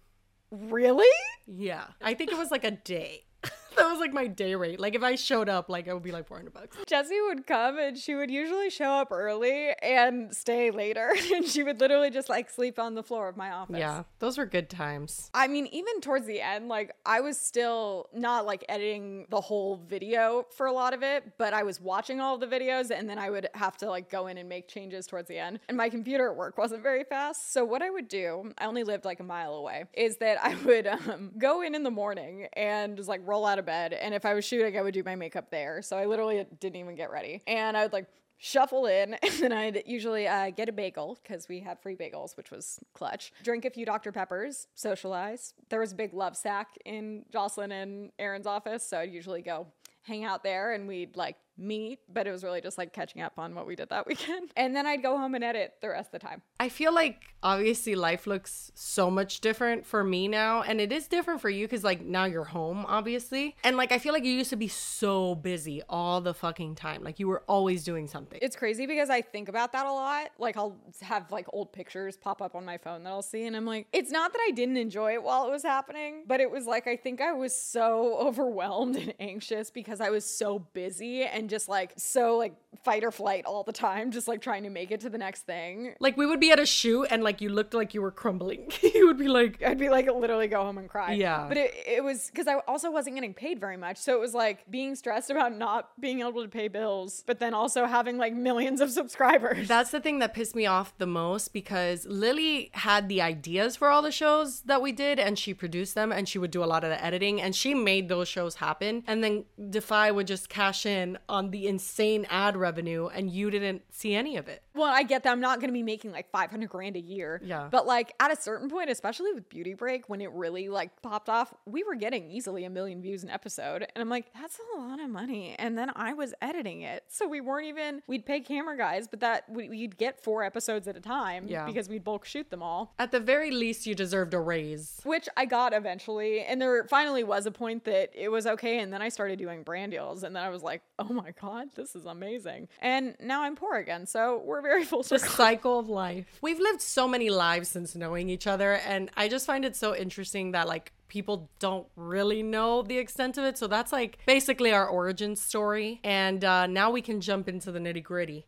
Really Yeah. I think it was like a day. That was like my day rate. Like if I showed up, like it would be like 400 bucks. Jessi would come and she would usually show up early and stay later. And she would literally just like sleep on the floor of my office. Yeah. Those were good times. I mean, even towards the end, like I was still not like editing the whole video for a lot of it, but I was watching all the videos and then I would have to like go in and make changes towards the end. And my computer at work wasn't very fast. So what I would do, I only lived like a mile away, is that I would um, go in in the morning and just like roll out of bed. And if I was shooting, I would do my makeup there. So I literally didn't even get ready. And I would like shuffle in and then I'd usually uh, get a bagel because we had free bagels, which was clutch. Drink a few Dr. Peppers, socialize. There was a big love sack in Joslyn and Aaron's office, so I'd usually go hang out there and we'd like meet, but it was really just like catching up on what we did that weekend. And then I'd go home and edit the rest of the time. I feel like obviously life looks so much different for me now. And it is different for you because, like, now you're home, obviously. And, like, I feel like you used to be so busy all the fucking time. Like, you were always doing something. It's crazy because I think about that a lot. Like I'll have like old pictures pop up on my phone that I'll see and I'm like, it's not that I didn't enjoy it while it was happening, but it was like I think I was so overwhelmed and anxious because I was so busy and just like so like fight or flight all the time, just like trying to make it to the next thing. like, we would be at a shoot and, like, you looked like you were crumbling. you would be like, I'd be like literally go home and cry. Yeah. But it, it was because I also wasn't getting paid very much. So it was like being stressed about not being able to pay bills, but then also having like millions of subscribers. That's the thing that pissed me off the most because Lily had the ideas for all the shows that we did and she produced them and she would do a lot of the editing and she made those shows happen. And then Defy would just cash in on the insane ad revenue and you didn't see any of it. Well, I get that I'm not going to be making like 500 grand a year. Yeah. But like at a certain point, especially with Beauty Break, when it really like popped off, we were getting easily a million views an episode. And I'm like, that's a lot of money. And then I was editing it. So we weren't even, we'd pay camera guys, but that we- we'd get four episodes at a time Yeah. because we'd bulk shoot them all. At the very least, you deserved a raise. Which I got eventually. And there finally was a point that it was okay. And then I started doing brand deals. And then I was like, oh my God, this is amazing. And now I'm poor again. So we're very full The circle. cycle of life. We've lived so many lives since knowing each other, and I just find it so interesting that like people don't really know the extent of it. So that's like basically our origin story, and uh, now we can jump into the nitty gritty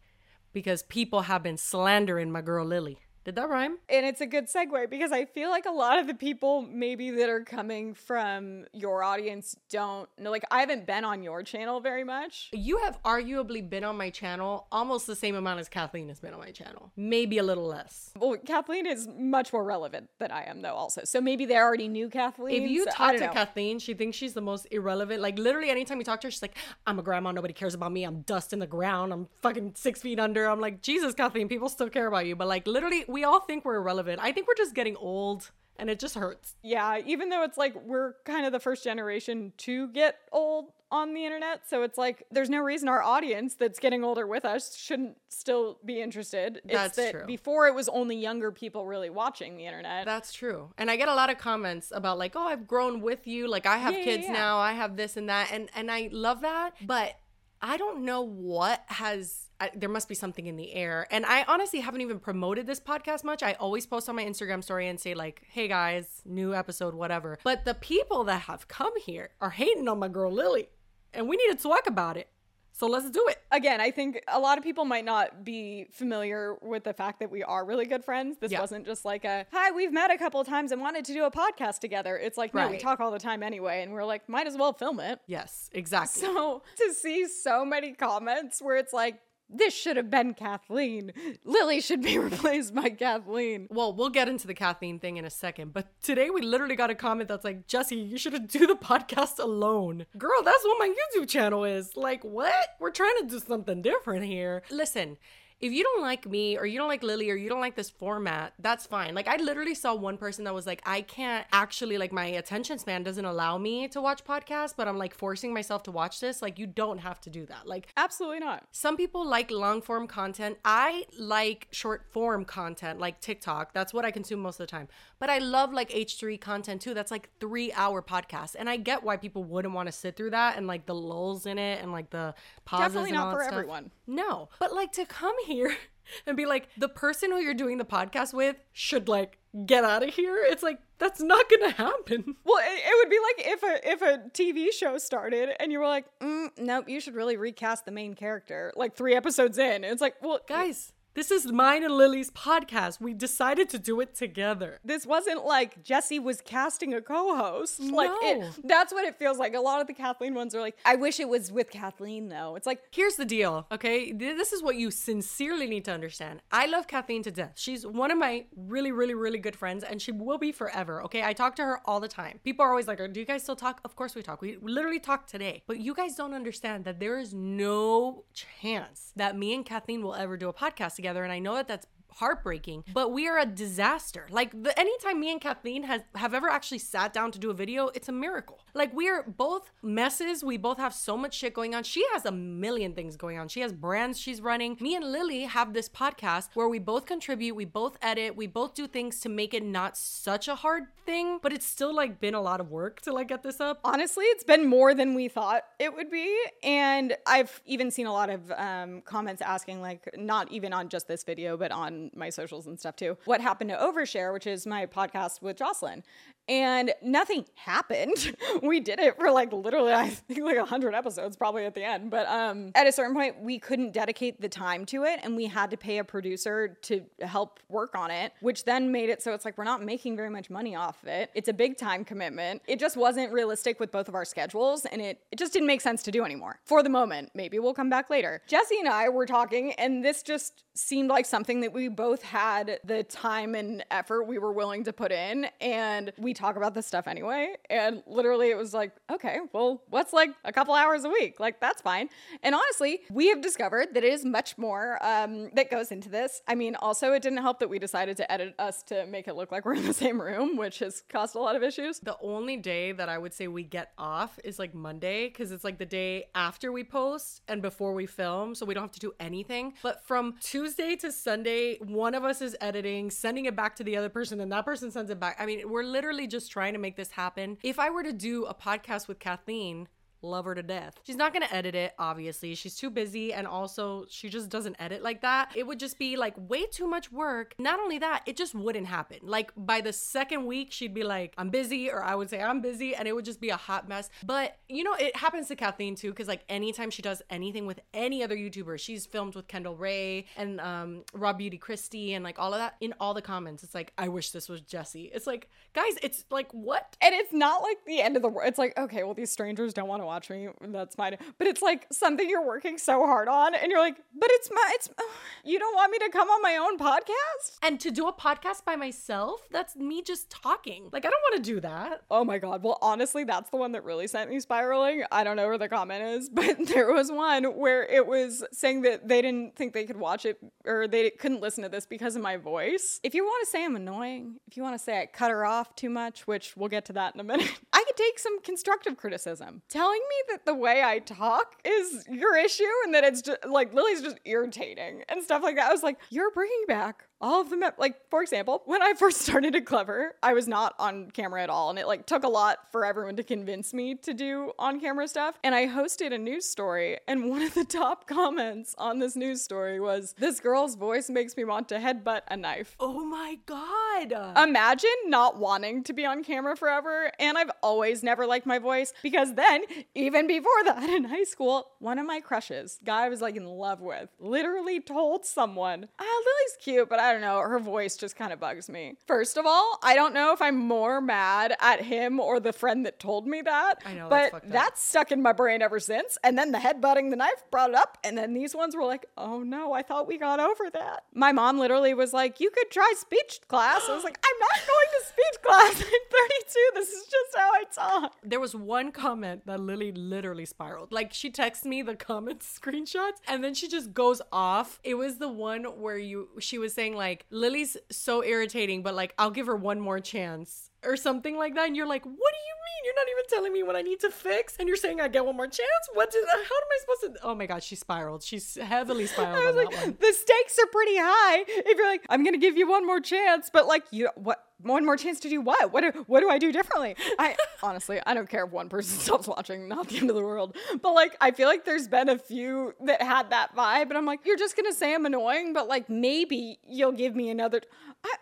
because people have been slandering my girl Lily. Did that rhyme? And it's a good segue because I feel like a lot of the people maybe that are coming from your audience don't know. Like, I haven't been on your channel very much. You have arguably been on my channel almost the same amount as Kathleen has been on my channel. Maybe a little less. Well, Kathleen is much more relevant than I am, though, also. So maybe they already knew Kathleen. If you so talk to know. Kathleen, she thinks she's the most irrelevant. Like literally, anytime you talk to her, she's like, "I'm a grandma. Nobody cares about me. I'm dust in the ground. I'm fucking six feet under." I'm like, Jesus, Kathleen, people still care about you. But like literally, we all think we're irrelevant. I think we're just getting old, and it just hurts. Yeah, even though it's like we're kind of the first generation to get old on the internet. So it's like there's no reason our audience that's getting older with us shouldn't still be interested. It's That's that true. before it was only younger people really watching the internet. That's true. And I get a lot of comments about like, "Oh, I've grown with you. Like I have Yeah, yeah, kids yeah. now. I have this and that." And and I love that, but I don't know what has I, there must be something in the air. And I honestly haven't even promoted this podcast much. I always post on my Instagram story and say like, "Hey guys, new episode whatever." But the people that have come here are hating on my girl Lily. And we need to talk about it. So let's do it. Again, I think a lot of people might not be familiar with the fact that we are really good friends. This Yeah. wasn't just like a, hi, we've met a couple of times and wanted to do a podcast together. It's like, no, we talk all the time anyway. And we're like, might as well film it. Yes, exactly. So to see so many comments where it's like, this should have been Kathleen. Lily should be replaced by Kathleen. Well, we'll get into the Kathleen thing in a second, but today we literally got a comment that's like, Jessi, you should do the podcast alone. Girl, that's what my YouTube channel is. Like, what? We're trying to do something different here. Listen, if you don't like me or you don't like Lily or you don't like this format, that's fine. Like, I literally saw one person that was like, I can't actually, like, my attention span doesn't allow me to watch podcasts, but I'm like forcing myself to watch this. Like, you don't have to do that. Like, Absolutely not. some people like long form content. I like short form content like TikTok. That's what I consume most of the time. But I love like H3 content too. That's like three hour podcasts. And I get why people wouldn't want to sit through that and like the lulls in it and like the pauses. Definitely and not all for everyone. No. But like to come here and be like, the person who you're doing the podcast with should like get out of here. It's like, that's not gonna happen. Well, it, it would be like if a if a TV show started and you were like, mm, nope, you should really recast the main character. Like three episodes in, it's like, well, Guys, this is mine and Lily's podcast. We decided to do it together. this wasn't like Jessi was casting a co-host. Like No. it, that's what it feels like. A lot of the Kathleen ones are like, I wish it was with Kathleen though. It's like Here's the deal, okay? This is what you sincerely need to understand. I love Kathleen to death. She's one of my really, really, really good friends, and she will be forever, okay? I talk to her all the time. People are always like, Do you guys still talk? Of course we talk. We literally talk today. But you guys don't understand that there is no chance that me and Kathleen will ever do a podcast together. And I know that that's heartbreaking, but we are a disaster. Like the anytime me and Kathleen has have ever actually sat down to do a video, it's a miracle. Like we are both messes. We both have so much shit going on. She has a million things going on. She has brands she's running. Me and Lily have this podcast where we both contribute, we both edit, we both do things to make it not such a hard thing, but it's still like been a lot of work to like get this up. honestly, it's been more than we thought it would be. And I've even seen a lot of um, comments asking, like, not even on just this video, but on my socials and stuff too, what happened to Overshare, which is my podcast with Joslyn. And nothing happened. we did it for like literally, I think like 100 episodes probably at the end. But um, at a certain point, we couldn't dedicate the time to it. And we had to pay a producer to help work on it, which then made it so it's like we're not making very much money off of it. It's a big time commitment. It just wasn't realistic with both of our schedules. And it, it just didn't make sense to do anymore for the moment. Maybe we'll come back later. Jessi and I were talking, and this just seemed like something that we both had the time and effort we were willing to put in. And we talk about this stuff anyway. And literally, it was like, okay, well, what's like a couple hours a week? Like, that's fine. And honestly, we have discovered that it is much more um, that goes into this. I mean, also, it didn't help that we decided to edit us to make it look like we're in the same room, which has caused a lot of issues. The only day that I would say we get off is like Monday because it's like the day after we post and before we film, so we don't have to do anything. But from Tuesday to Sunday, one of us is editing, sending it back to the other person, and that person sends it back. I mean, we're literally just trying to make this happen. If I were to do a podcast with Kathleen, love her to death. She's not gonna edit it, obviously. She's too busy, and also she just doesn't edit like that. It would just be like way too much work. Not only that, it just wouldn't happen. Like by the second week, she'd be like, I'm busy, or I would say, I'm busy, and it would just be a hot mess. But you know, it happens to Kathleen too, because like anytime she does anything with any other YouTuber, she's filmed with Kendall Rae and um, RawBeautyKristi and like all of that. In all the comments, it's like, I wish this was Jessi. It's like, guys, it's like, what? And it's not like the end of the world. It's like, okay, well, these strangers don't want to watch me. That's fine. But it's like something you're working so hard on, and you're like, but it's my, it's, you don't want me to come on my own podcast? And to do a podcast by myself, that's me just talking. Like, I don't want to do that. Oh my God. Well, honestly, that's the one that really sent me spiraling. I don't know where the comment is, but there was one where it was saying that they didn't think they could watch it or they couldn't listen to this because of my voice. If you want to say I'm annoying, if you want to say I cut her off too much, which we'll get to that in a minute, I could take some constructive criticism. Telling me that the way I talk is your issue and that it's just like Lily's just irritating and stuff like that. I was like, you're bringing back all of them like for example when i first started at Clevver i was not on camera at all and it like took a lot for everyone to convince me to do on camera stuff and i hosted a news story and one of the top comments on this news story was this girl's voice makes me want to headbutt a knife Oh my God. Imagine not wanting to be on camera forever. And I've always never liked my voice because then, even before that in high school, one of my crushes, guy I was like in love with, literally told someone, ah, Lily's cute, but I don't know, her voice just kind of bugs me. First of all, I don't know if I'm more mad at him or the friend that told me that. I know, but up. that's stuck in my brain ever since. And then the headbutting the knife brought it up. And then these ones were like, oh no, I thought we got over that. My mom literally was like, you could try speech class. I was like, I'm not going to speech class. I'm 32. This is just how I talk. there was one comment that Lily literally spiraled. Like she texts me the comments screenshots and then she just goes off. It was the one where you she was saying like Lily's so irritating, but like I'll give her one more chance or something like that. And you're like, what do you mean? You're not even telling me what I need to fix, and you're saying I get one more chance. What did? Uh, how am I supposed to? Oh my god, she spiraled. She's heavily spiraled I was on like, the stakes are pretty high. If you're like, I'm gonna give you one more chance, but like, you what? One more chance to do what? What do, what do I do differently? I honestly, I don't care if one person stops watching, not the end of the world. But like, I feel like there's been a few that had that vibe, and I'm like, you're just gonna say I'm annoying, but like maybe you'll give me another. I,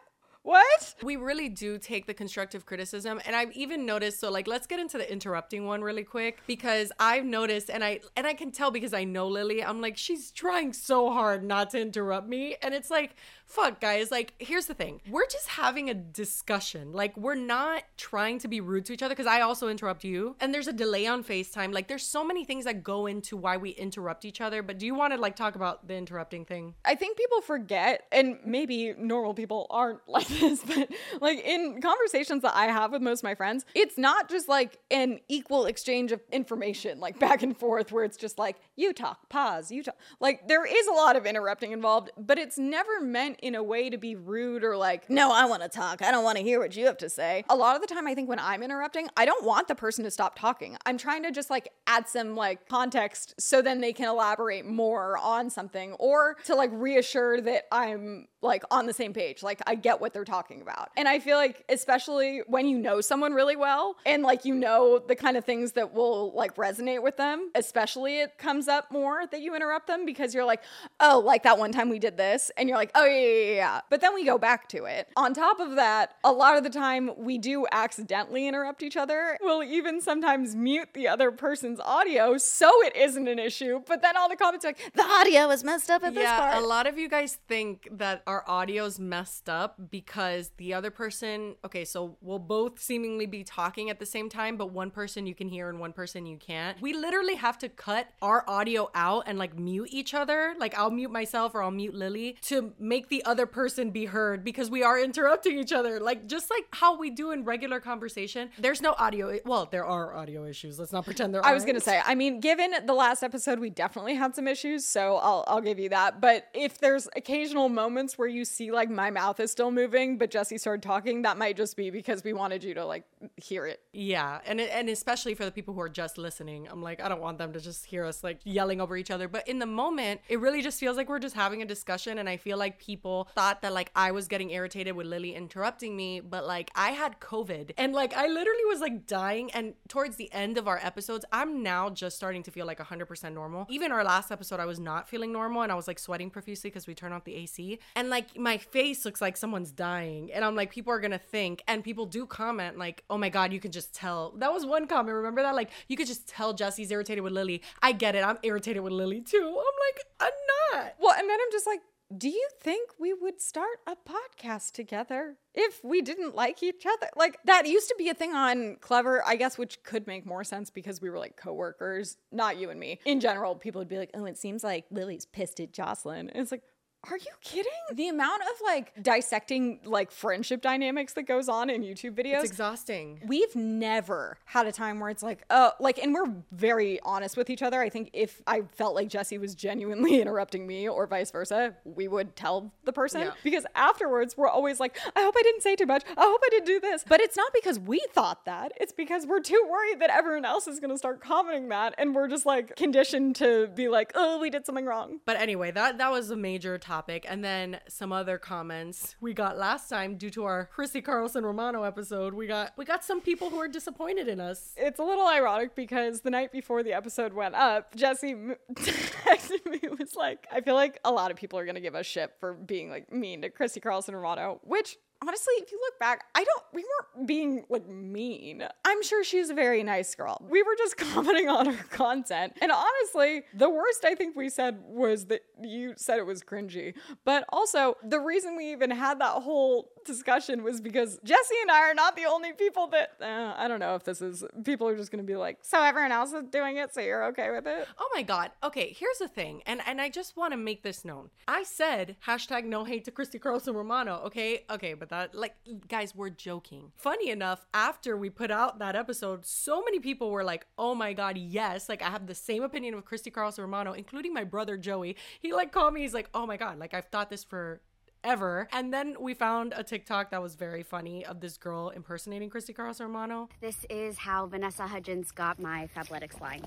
what? We really do take the constructive criticism and I've even noticed so like let's get into the interrupting one really quick because I've noticed and I and I can tell because I know Lily I'm like she's trying so hard not to interrupt me and it's like fuck guys like here's the thing. We're just having a discussion. Like we're not trying to be rude to each other because I also interrupt you. And there's a delay on FaceTime. Like there's so many things that go into why we interrupt each other. But do you want to like talk about the interrupting thing? I think people forget, and maybe normal people aren't like this, but like in conversations that I have with most of my friends, it's not just like an equal exchange of information, like back and forth, where it's just like, you talk, pause, you talk. Like there is a lot of interrupting involved, but it's never meant in a way to be rude or like, no, I want to talk. I don't want to hear what you have to say. A lot of the time, I think when I'm interrupting, I don't want the person to stop talking. I'm trying to just like add some like context so then they can elaborate more on something or to like reassure that I'm like on the same page. Like I get what they're talking about. And I feel like especially when you know someone really well and like you know the kind of things that will like resonate with them, especially it comes up more that you interrupt them because you're like, "Oh, like that one time we did this." And you're like, "Oh, yeah, yeah, yeah, yeah." But then we go back to it. On top of that, a lot of the time we do accidentally interrupt each other. We'll even sometimes mute the other person's audio so it isn't an issue. But then all the comments are like, "The audio is messed up at this part." Yeah, a lot of you guys think that our audio's messed up because the other person, okay, so we'll both seemingly be talking at the same time, but one person you can hear and one person you can't. We literally have to cut our audio out and like mute each other. Like I'll mute myself or I'll mute Lily to make the other person be heard because we are interrupting each other. Like just like how we do in regular conversation. There's no audio. Well, there are audio issues. Let's not pretend there are. I was gonna say, I mean, given the last episode, we definitely had some issues, so I'll I'll give you that. But if there's occasional moments where you see like my mouth is still moving, but Jessi started talking, that might just be because we wanted you to like hear it. Yeah, and and especially for the people who are just listening, I'm like, I don't want them to just hear us like yelling over each other. But in the moment, it really just feels like we're just having a discussion, and I feel like people thought that like I was getting irritated with Lily interrupting me, but like I had COVID, and like I literally was like dying. And towards the end of our episodes, I'm now just starting to feel like 100% normal. Even our last episode, I was not feeling normal, and I was like sweating profusely because we turned off the AC, and like my face looks like someone's dying, and I'm like, people are gonna think, and people do comment like, oh my god, you can just tell. That was one comment. Remember that? Like, you could just tell Jessi's irritated with Lily. I get it. I'm irritated with Lily too. I'm like, I'm not. Well, and then I'm just like, do you think we would start a podcast together if we didn't like each other? Like that used to be a thing on Clevver, I guess, which could make more sense because we were like coworkers, not you and me. In general, people would be like, "Oh, it seems like Lily's pissed at Joslyn." And it's like, are you kidding? The amount of like dissecting like friendship dynamics that goes on in YouTube videos. It's exhausting. We've never had a time where it's like, oh, like, and we're very honest with each other. I think if I felt like Jessi was genuinely interrupting me or vice versa, we would tell the person Yeah. because afterwards we're always like, I hope I didn't say too much. I hope I didn't do this. But it's not because we thought that. It's because we're too worried that everyone else is going to start commenting that. And we're just like conditioned to be like, oh, we did something wrong. But anyway, that that was a major topic, and then some other comments we got last time due to our Christy Carlson Romano episode. We got we got some people who are disappointed in us. it's a little ironic because the night before the episode went up, Jessi texted me was like, I feel like a lot of people are gonna give us shit for being like mean to Christy Carlson Romano, which honestly, if you look back, I don't we weren't being like mean. I'm sure she's a very nice girl. We were just commenting on her content. And honestly, the worst I think we said was that you said it was cringy. But also, the reason we even had that whole discussion was because Jessi and I are not the only people that uh, I don't know if this is people are just going to be like, so everyone else is doing it, so you're okay with it. Oh my god. Okay, here's the thing, and and I just want to make this known. I said hashtag no hate to Christy Carlson Romano. Okay, okay, but that like guys, we're joking. Funny enough, after we put out that episode, so many people were like, "Oh my god, yes!" Like I have the same opinion of Christy Carlson Romano, including my brother Joey. He like called me. He's like, "Oh my god, like I've thought this for." Ever. And then we found a TikTok that was very funny of this girl impersonating Christy Carlson Romano. This is how Vanessa Hudgens got my Fabletics line.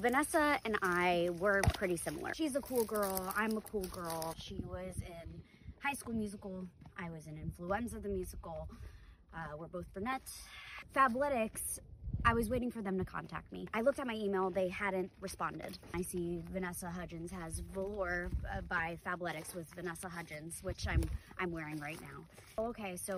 Vanessa and I were pretty similar. She's a cool girl. I'm a cool girl. She was in High School Musical. I was in Influenza the Musical. Uh, we're both brunette. Fabletics, I was waiting for them to contact me. I looked at my email, they hadn't responded. I see Vanessa Hudgens has Velour uh, by Fabletics with Vanessa Hudgens, which I'm I'm wearing right now. Okay, so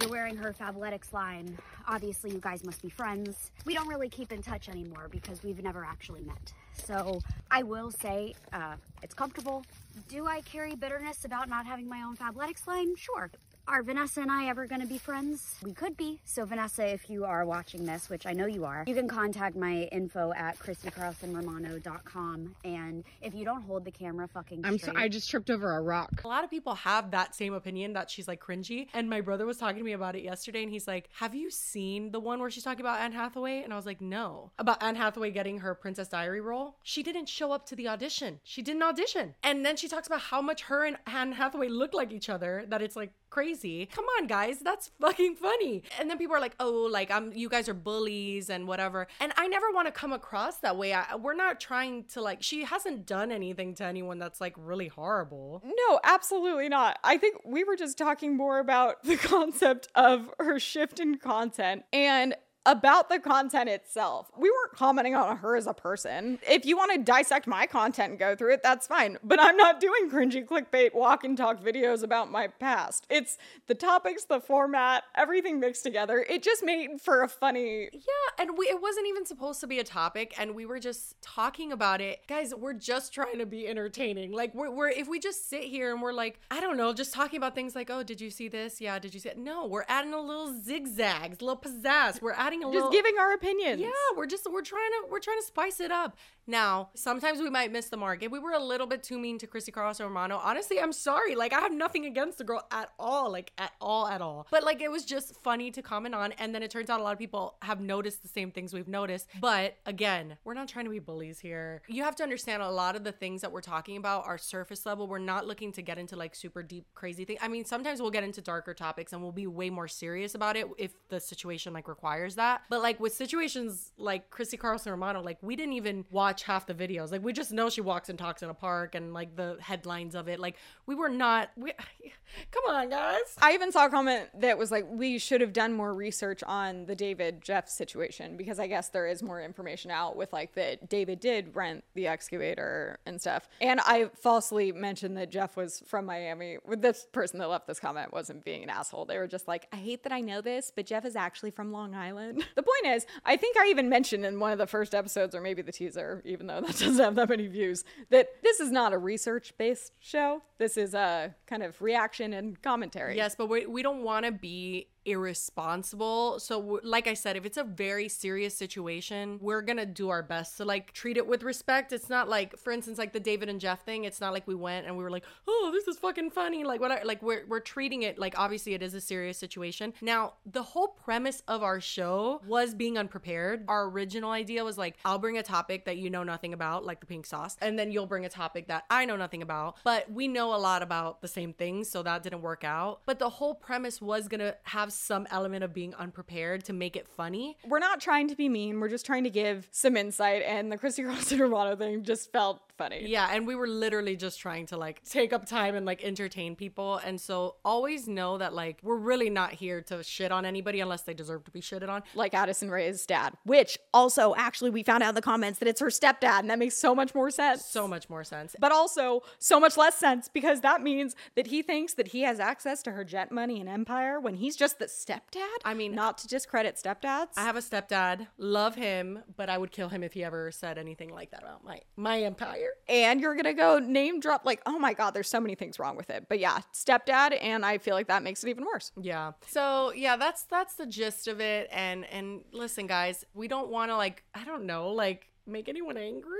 you're wearing her Fabletics line. Obviously, you guys must be friends. We don't really keep in touch anymore because we've never actually met. So I will say uh, it's comfortable. Do I carry bitterness about not having my own Fabletics line? Sure. Are Vanessa and I ever going to be friends? We could be. So, Vanessa, if you are watching this, which I know you are, you can contact my info at ChristyCarlsonRomano.com. And if you don't hold the camera fucking I'm so, I just tripped over a rock. A lot of people have that same opinion that she's like cringy. And my brother was talking to me about it yesterday and he's like, Have you seen the one where she's talking about Anne Hathaway? And I was like, No. About Anne Hathaway getting her Princess Diary role. She didn't show up to the audition. She didn't audition. And then she talks about how much her and Anne Hathaway look like each other, that it's like crazy. Come on, guys, that's fucking funny. And then people are like, "Oh, like I'm you guys are bullies and whatever." And I never want to come across that way. I, we're not trying to like she hasn't done anything to anyone that's like really horrible. No, absolutely not. I think we were just talking more about the concept of her shift in content and about the content itself. We weren't commenting on her as a person. If you want to dissect my content and go through it, that's fine. But I'm not doing cringy clickbait walk and talk videos about my past. It's the topics, the format, everything mixed together. It just made for a funny Yeah, and we it wasn't even supposed to be a topic and we were just talking about it. Guys, we're just trying to be entertaining. Like we're, we're if we just sit here and we're like, I don't know, just talking about things like, "Oh, did you see this? Yeah, did you see it?" No, we're adding a little zigzags, a little pizzazz. We're adding a just little giving our opinions. Yeah, we're just we're trying to we're trying to spice it up. Now, sometimes we might miss the mark. If we were a little bit too mean to Christy Carlson Romano, honestly, I'm sorry. Like I have nothing against the girl at all, like at all, at all. But like it was just funny to comment on, and then it turns out a lot of people have noticed the same things we've noticed. But again, we're not trying to be bullies here. You have to understand a lot of the things that we're talking about are surface level. We're not looking to get into like super deep, crazy things. I mean, sometimes we'll get into darker topics and we'll be way more serious about it if the situation like requires that. But like with situations like Christy Carlson Romano, like we didn't even watch half the videos. Like we just know she walks and talks in a park and like the headlines of it. Like we were not. We, come on, guys. I even saw a comment that was like, we should have done more research on the David Jeff situation because I guess there is more information out with like that David did rent the excavator and stuff. And I falsely mentioned that Jeff was from Miami. With this person that left this comment wasn't being an asshole. They were just like, I hate that I know this, but Jeff is actually from Long Island. the point is, I think I even mentioned in one of the first episodes or maybe the teaser, even though that doesn't have that many views, that this is not a research based show. This is a kind of reaction and commentary. Yes, but we, we don't want to be irresponsible. So, like I said, if it's a very serious situation, we're gonna do our best to like treat it with respect. It's not like, for instance, like the David and Jeff thing. It's not like we went and we were like, oh, this is fucking funny. Like what? Like we're we're treating it like obviously it is a serious situation. Now, the whole premise of our show was being unprepared. Our original idea was like, I'll bring a topic that you know nothing about, like the pink sauce, and then you'll bring a topic that I know nothing about, but we know a lot about the same things, so that didn't work out. But the whole premise was gonna have some element of being unprepared to make it funny. We're not trying to be mean. We're just trying to give some insight. And the Christy Carlson Romano thing just felt funny. Yeah, and we were literally just trying to like take up time and like entertain people. And so always know that like we're really not here to shit on anybody unless they deserve to be shitted on. Like Addison Rae's dad, which also actually we found out in the comments that it's her stepdad, and that makes so much more sense. So much more sense. But also so much less sense because that means that he thinks that he has access to her jet money and empire when he's just the stepdad. I mean, not to discredit stepdads. I have a stepdad, love him, but I would kill him if he ever said anything like that about my my empire. And you're gonna go name drop like, oh my god, there's so many things wrong with it. But yeah, stepdad, and I feel like that makes it even worse. Yeah. So yeah, that's that's the gist of it. And and listen, guys, we don't want to like I don't know like make anyone angry.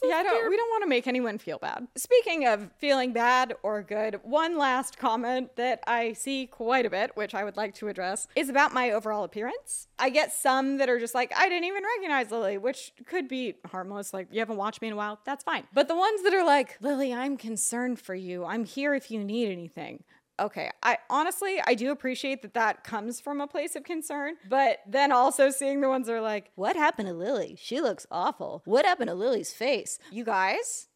So Yeah, I don't, we don't want to make anyone feel bad. Speaking of feeling bad or good, one last comment that I see quite a bit, which I would like to address, is about my overall appearance. I get some that are just like, I didn't even recognize Lily, which could be harmless. Like, you haven't watched me in a while, that's fine. But the ones that are like, Lily, I'm concerned for you. I'm here if you need anything. Okay, I honestly I do appreciate that that comes from a place of concern, but then also seeing the ones that are like, "What happened to Lily? She looks awful. What happened to Lily's face?" You guys,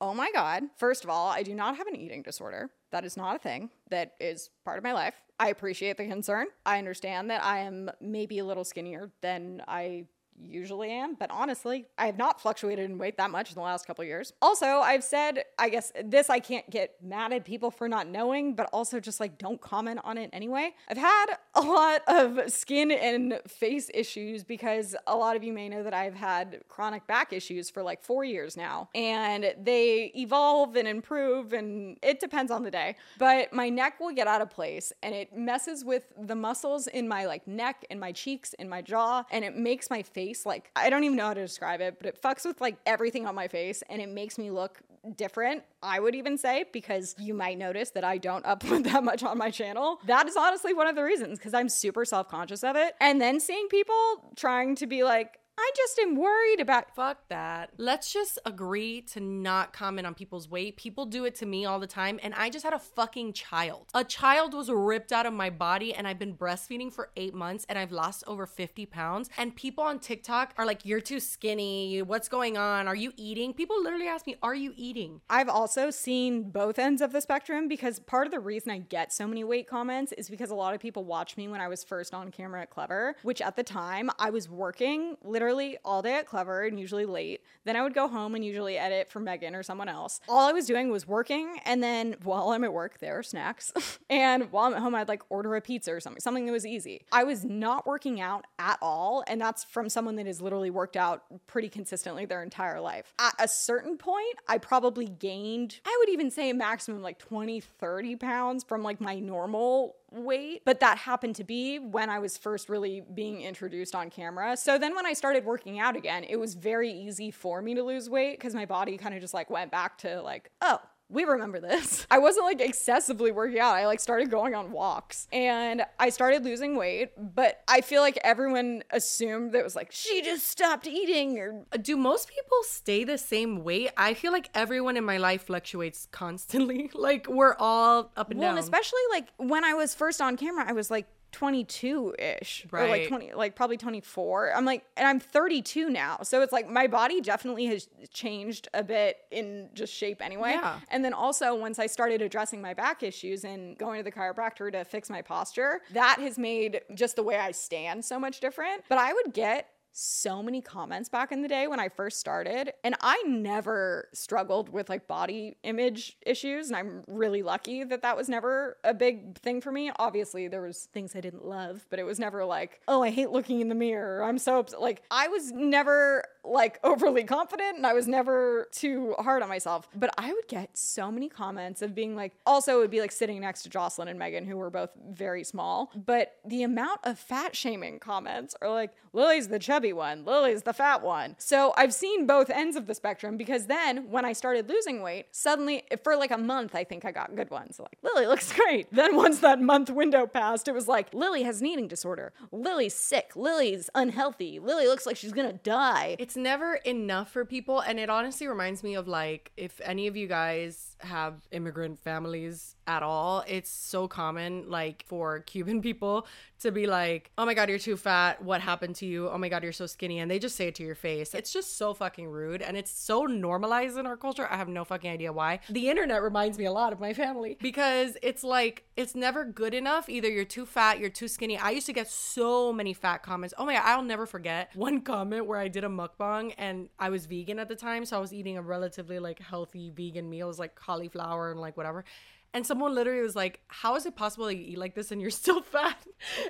Oh my God. First of all, I do not have an eating disorder. That is not a thing that is part of my life. I appreciate the concern. I understand that I am maybe a little skinnier than I usually am, but honestly, I have not fluctuated in weight that much in the last couple years. Also, I've said, I guess this I can't get mad at people for not knowing, but also just like don't comment on it anyway. I've had a lot of skin and face issues because a lot of you may know that I've had chronic back issues for like four years now, and they evolve and improve, and it depends on the day. But my neck will get out of place, and it messes with the muscles in my like neck and my cheeks and my jaw, and it makes my face like I don't even know how to describe it, but it fucks with like everything on my face, and it makes me look different. I would even say because you might notice that I don't upload that much on my channel. That is honestly one of the reasons because I'm super self conscious of it, and then seeing people trying to be like. I just am worried about Fuck that. Let's just agree to not comment on people's weight. People do it to me all the time, and I just had a fucking child. A child was ripped out of my body, and I've been breastfeeding for eight months, and I've lost over 50 pounds. And people on TikTok are like, You're too skinny. What's going on? Are you eating? People literally ask me, Are you eating? I've also seen both ends of the spectrum because part of the reason I get so many weight comments is because a lot of people watched me when I was first on camera at Clevver, which at the time I was working literally all day at Clevver and usually late. Then I would go home and usually edit for Meghan or someone else. All I was doing was working, and then while I'm at work, there are snacks. and while I'm at home, I'd like order a pizza or something, something that was easy. I was not working out at all, and that's from someone that has literally worked out pretty consistently their entire life. At a certain point, I probably gained, I would even say a maximum like 20, 30 pounds from like my normal weight, but that happened to be when I was first really being introduced on camera. So then when I started working out again, it was very easy for me to lose weight because my body kind of just like went back to like, oh, we remember this. I wasn't like excessively working out. I like started going on walks and I started losing weight, but I feel like everyone assumed that it was like she just stopped eating or Do most people stay the same weight? I feel like everyone in my life fluctuates constantly. like we're all up and well, down. and especially like when I was first on camera, I was like 22 ish or like 20 like probably 24 i'm like and i'm 32 now. So it's like my body definitely has changed a bit in just shape anyway. Yeah. and then also once i started addressing my back issues and going to the chiropractor to fix my posture that has made just the way i stand so much different. But i would get so many comments back in the day when I first started, and I never struggled with like body image issues, and I'm really lucky that that was never a big thing for me. Obviously, there was things I didn't love, but it was never like, oh, I hate looking in the mirror. I'm so upset. Like I was never like overly confident, and I was never too hard on myself. But I would get so many comments of being like, also it would be like sitting next to Joslyn and Meghan, who were both very small, but the amount of fat shaming comments are like, Lily's the chubby one, Lily's the fat one. So I've seen both ends of the spectrum because then when I started losing weight, suddenly for like a month, I think I got good ones. Like, Lily looks great. Then once that month window passed, it was like, Lily has an eating disorder. Lily's sick. Lily's unhealthy. Lily looks like she's gonna die. It's never enough for people. And it honestly reminds me of like, if any of you guys have immigrant families at all, it's so common, like, for Cuban people to be like, oh my God, you're too fat. What happened to you? Oh my God, you're so skinny. And they just say it to your face. It's just so fucking rude. And it's so normalized in our culture. I have no fucking idea why. The internet reminds me a lot of my family because it's like, it's never good enough. Either you're too fat, you're too skinny. I used to get so many fat comments. Oh my God, I'll never forget one comment where I did a mukbang and I was vegan at the time. So I was eating a relatively like healthy vegan meal. It was like cauliflower and like whatever. And someone literally was like, How is it possible that you eat like this and you're still fat?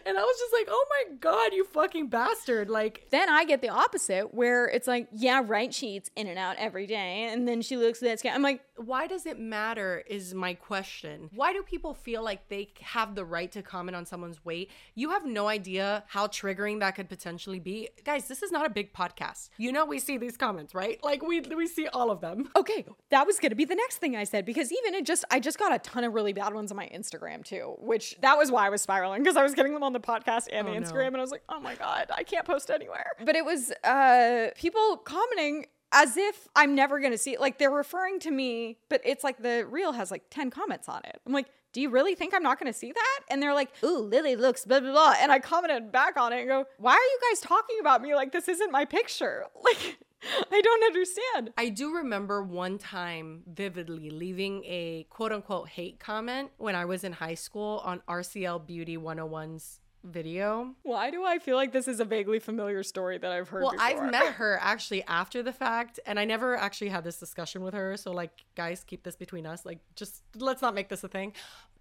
And I was just like, Oh my God, you fucking bastard. Like, Then I get the opposite where it's like, yeah, right, she eats in and out every day. And then she looks at that skin. I'm like, why does it matter is my question. Why do people feel like they have the right to comment on someone's weight? You have no idea how triggering that could potentially be. Guys this is not a big podcast. You know we see these comments right? Like we we see all of them. Okay, that was gonna be the next thing I said because even it just I just got a ton of really bad ones on my Instagram too, which that was why I was spiraling because I was getting them on the podcast and the Oh, no. Instagram and I was like, oh my god, I can't post anywhere. But it was uh people commenting as if I'm never gonna see it. Like they're referring to me, but it's like the reel has like 10 comments on it. I'm like, do you really think I'm not gonna see that? And they're like, ooh, Lily looks blah blah blah. And I commented back on it and go, why are you guys talking about me like this isn't my picture? Like I don't understand. I do remember one time vividly leaving a quote unquote hate comment when I was in high school on RCL Beauty 101's video. Why do I feel like this is a vaguely familiar story that I've heard Well, before? I've met her actually after the fact, and I never actually had this discussion with her. So, like, guys, keep this between us. Like, just let's not make this a thing.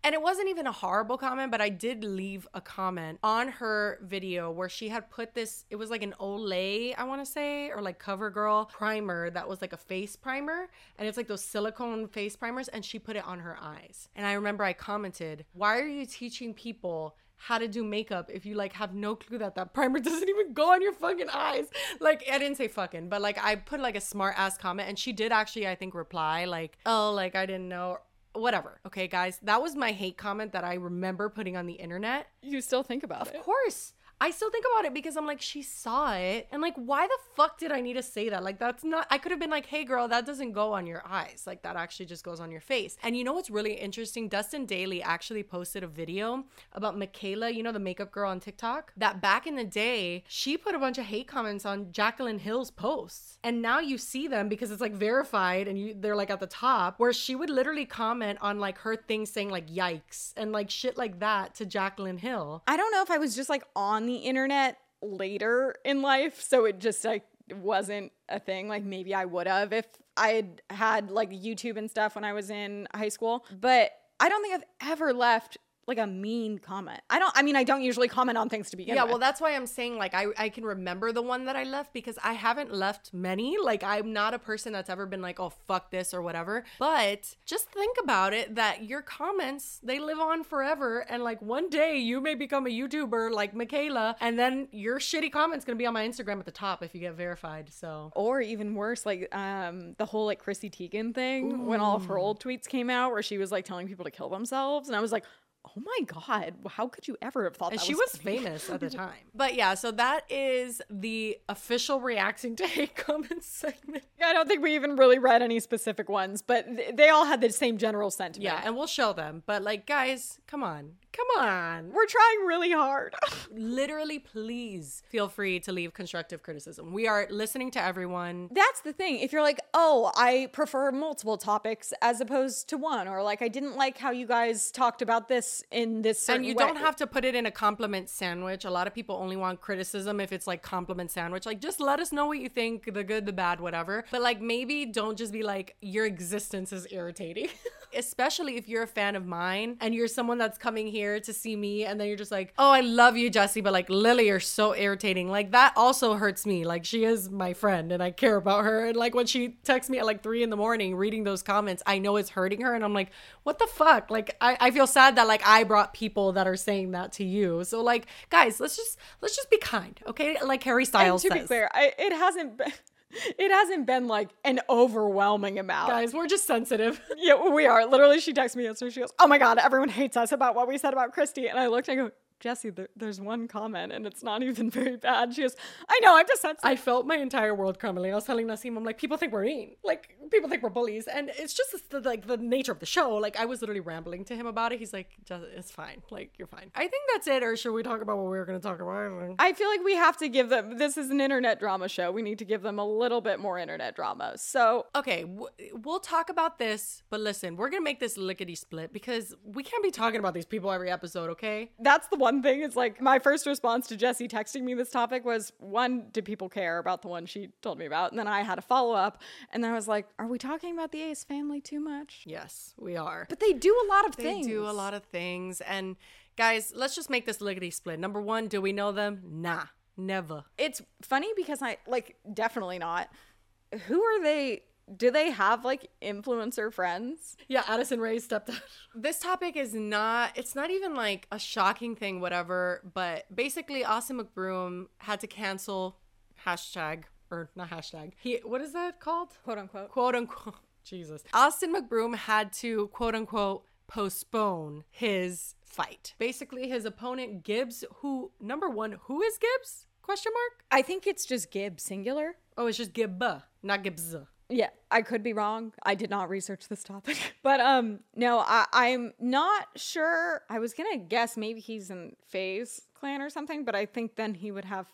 And it wasn't even a horrible comment, but I did leave a comment on her video where she had put this, it was like an Olay, I want to say, or like CoverGirl primer that was like a face primer. And it's like those silicone face primers. And she put it on her eyes. And I remember I commented, Why are you teaching people? How to do makeup if you like have no clue that that primer doesn't even go on your fucking eyes. Like I didn't say fucking, but like I put like a smart ass comment and she did actually I think reply like, "Oh, like I didn't know." Whatever. Okay, guys. That was my hate comment that I remember putting on the internet. you still think about it. Of course. I still think about it because I'm like, she saw it. And like, why the fuck did I need to say that? Like, that's not, I could have been like, hey, girl, that doesn't go on your eyes. Like, that actually just goes on your face. And you know what's really interesting? Dustin Daly actually posted a video about Mikayla, you know, the makeup girl on TikTok, that back in the day, she put a bunch of hate comments on Jaclyn Hill's posts. And now you see them because it's like verified and you they're like at the top, where she would literally comment on like her thing saying like yikes and like shit like that to Jacqueline Hill. I don't know if I was just like on the internet later in life, so it just like wasn't a thing. Like maybe I would have if I had had like YouTube and stuff when I was in high school, but I don't think I've ever left like a mean comment. I don't I mean I don't usually comment on things to begin Yeah, with. well, that's why I'm saying like I I can remember the one that I left because I haven't left many. Like I'm not a person that's ever been like, oh fuck this or whatever. But just think about it that your comments they live on forever, and like one day you may become a YouTuber like Mikayla, and then your shitty comments gonna be on my Instagram at the top if you get verified. So or even worse, like um the whole like Chrissy Teigen thing when all of her old tweets came out where she was like telling people to kill themselves, and I was like, oh my god, how could you ever have thought and that she was famous at the time. But yeah, so that is the official reacting to hate comments segment. yeah I don't think we even really read any specific ones, but th- they all had the same general sentiment. Yeah, and we'll show them. But like, guys, come on, come on. we're trying really hard. Literally, please feel free to leave constructive criticism. We are listening to everyone. That's the thing. If you're like, oh, I prefer multiple topics as opposed to one, or like I didn't like how you guys talked about this in this certain And you way. don't have to put it in a compliment sandwich. A lot of people only want criticism if it's like compliment sandwich. Like, just let us know what you think the good, the bad, whatever. But like, maybe don't just be like, your existence is irritating. Especially if you're a fan of mine and you're someone that's coming here to see me and then you're just like, oh, I love you, Jessi, but like, Lily, you're so irritating. Like, that also hurts me. Like, she is my friend and I care about her. And like, when she texts me at like three in the morning reading those comments, I know it's hurting her. And I'm like, what the fuck? Like, I, I feel sad that like I brought people that are saying that to you. So like, guys, let's just let's just be kind, okay? Like Harry And Styles to says. be clear, I, it hasn't been. It hasn't been like an overwhelming amount. guys, we're just sensitive. Yeah, we are. Literally, she texted me yesterday. She goes, "Oh my god, everyone hates us about what we said about Christy." And I looked and I go, "Jessi, there, there's one comment, and it's not even very bad." She goes, "I know, I'm just sensitive." I felt my entire world crumbling. I was telling Nassim, I'm like, people think we're mean. Like, people think we're bullies. And it's just the, like the nature of the show. Like, I was literally rambling to him about it. He's like, it's fine. Like, you're fine. I think that's it. Or should we talk about what we were going to talk about? I feel like we have to give them. This is an internet drama show. We need to give them a little bit more internet drama. So Okay, w- we'll talk about this, but listen, we're gonna make this lickety split because we can't be talking about these people every episode, okay? that's the one thing. It's like my first response to Jessi texting me this topic was one, do people care about the one she told me about? And then I had a follow up, and then I was like, are we talking about the Ace family too much? Yes, we are. But they do a lot of they things. They do a lot of things, and guys, let's just make this lickety split. Number one, do we know them? Nah, never. it's funny because I like definitely not. Who are they? Do they have like influencer friends? Yeah, Addison Rae's stepdad. This topic is not, it's not even like a shocking thing, whatever, but basically, Austin McBroom had to cancel hashtag, or not hashtag. He, what is that called? Quote unquote. quote unquote Jesus. Austin McBroom had to quote unquote postpone his fight. Basically, his opponent Gibbs, who number one, who is Gibbs? Question mark? I think it's just Gibbs, singular. Oh, it's just Gibb, not Gibbs. Yeah, I could be wrong. I did not research this topic. But um no, I, I'm not sure. I was gonna guess maybe he's in FaZe Clan or something, but I think then he would have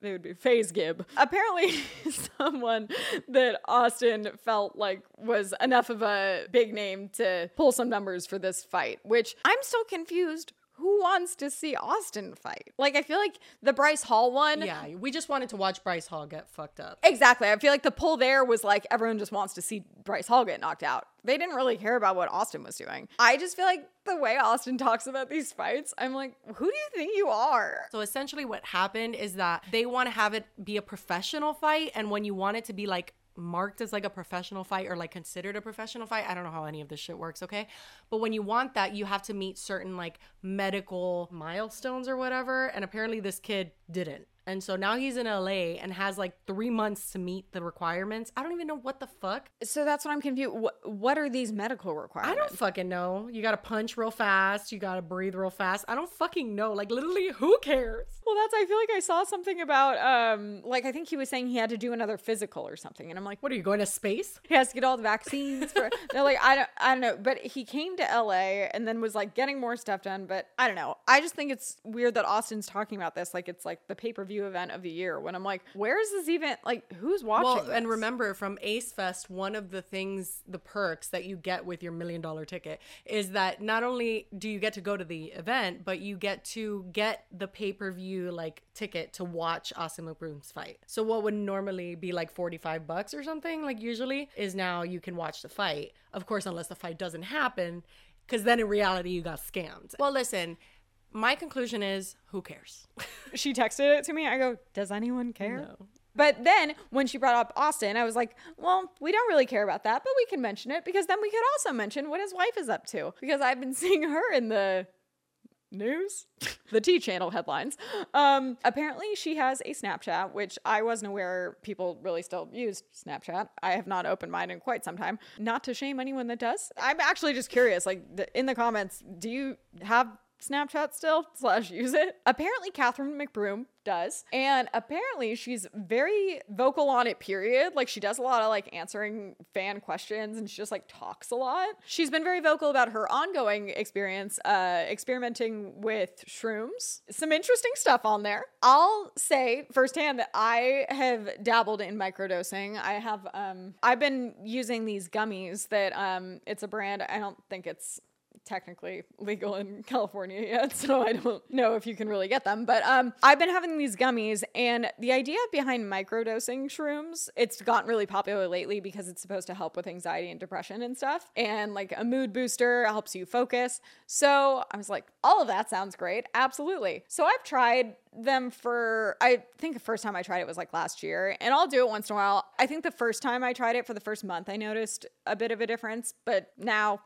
it would be FaZe Gib. Apparently someone that Austin felt like was enough of a big name to pull some numbers for this fight, which I'm still confused. Who wants to see Austin fight? Like I feel like the Bryce Hall one Yeah, we just wanted to watch Bryce Hall get fucked up. Exactly. I feel like the pull there was like everyone just wants to see Bryce Hall get knocked out. They didn't really care about what Austin was doing. I just feel like the way Austin talks about these fights, I'm like, who do you think you are? So essentially, what happened is that they want to have it be a professional fight, and when you want it to be like marked as like a professional fight or like considered a professional fight, I don't know how any of this shit works, okay? But when you want that, you have to meet certain like medical milestones or whatever, and apparently this kid didn't. And so now he's in LA and has like three months to meet the requirements. I don't even know what the fuck. So that's what I'm confused. What, what are these medical requirements? I don't fucking know. You gotta punch real fast. You gotta breathe real fast. I don't fucking know. Like literally, who cares? Well, that's I feel like I saw something about um like I think he was saying he had to do another physical or something, and I'm like, What are you going to space? he has to get all the vaccines for they're like I don't I don't know but he came to LA and then was like getting more stuff done but I don't know I just think it's weird that Austin's talking about this like it's like the pay-per-view event of the year when I'm like where is this event like who's watching Well, and remember from Ace Fest, one of the things, the perks that you get with your million dollar ticket is that not only do you get to go to the event, but you get to get the pay per view like ticket to watch Austin McBroom's fight. So what would normally be like forty five bucks or something, like usually, is now you can watch the fight. Of course, unless the fight doesn't happen. because then in reality you got scammed. Well, listen, my conclusion is who cares? she texted it to me. I go, Does anyone care? No. But then when she brought up Austin, I was like, well, we don't really care about that, but we can mention it because then we could also mention what his wife is up to because I've been seeing her in the news, the T channel headlines. Um, apparently, she has a Snapchat, which I wasn't aware people really still used Snapchat. I have not opened mine in quite some time. Not to shame anyone that does. I'm actually just curious. Like the, in the comments, do you have Snapchat still slash use it. Apparently, Catherine McBroom does. And apparently, she's very vocal on it, period. Like, she does a lot of like answering fan questions and she just like talks a lot. She's been very vocal about her ongoing experience uh, experimenting with shrooms. Some interesting stuff on there. I'll say firsthand that I have dabbled in microdosing. I have, um, I've been using these gummies that, um, it's a brand, I don't think it's technically legal in California yet, so I don't know if you can really get them. But um, I've been having these gummies, and the idea behind microdosing shrooms, it's gotten really popular lately because it's supposed to help with anxiety and depression and stuff, and like a mood booster helps you focus. So I was like, all of that sounds great, absolutely. So I've tried them for I think the first time I tried it was like last year and I'll do it once in a while. I think the first time I tried it for the first month I noticed a bit of a difference, but now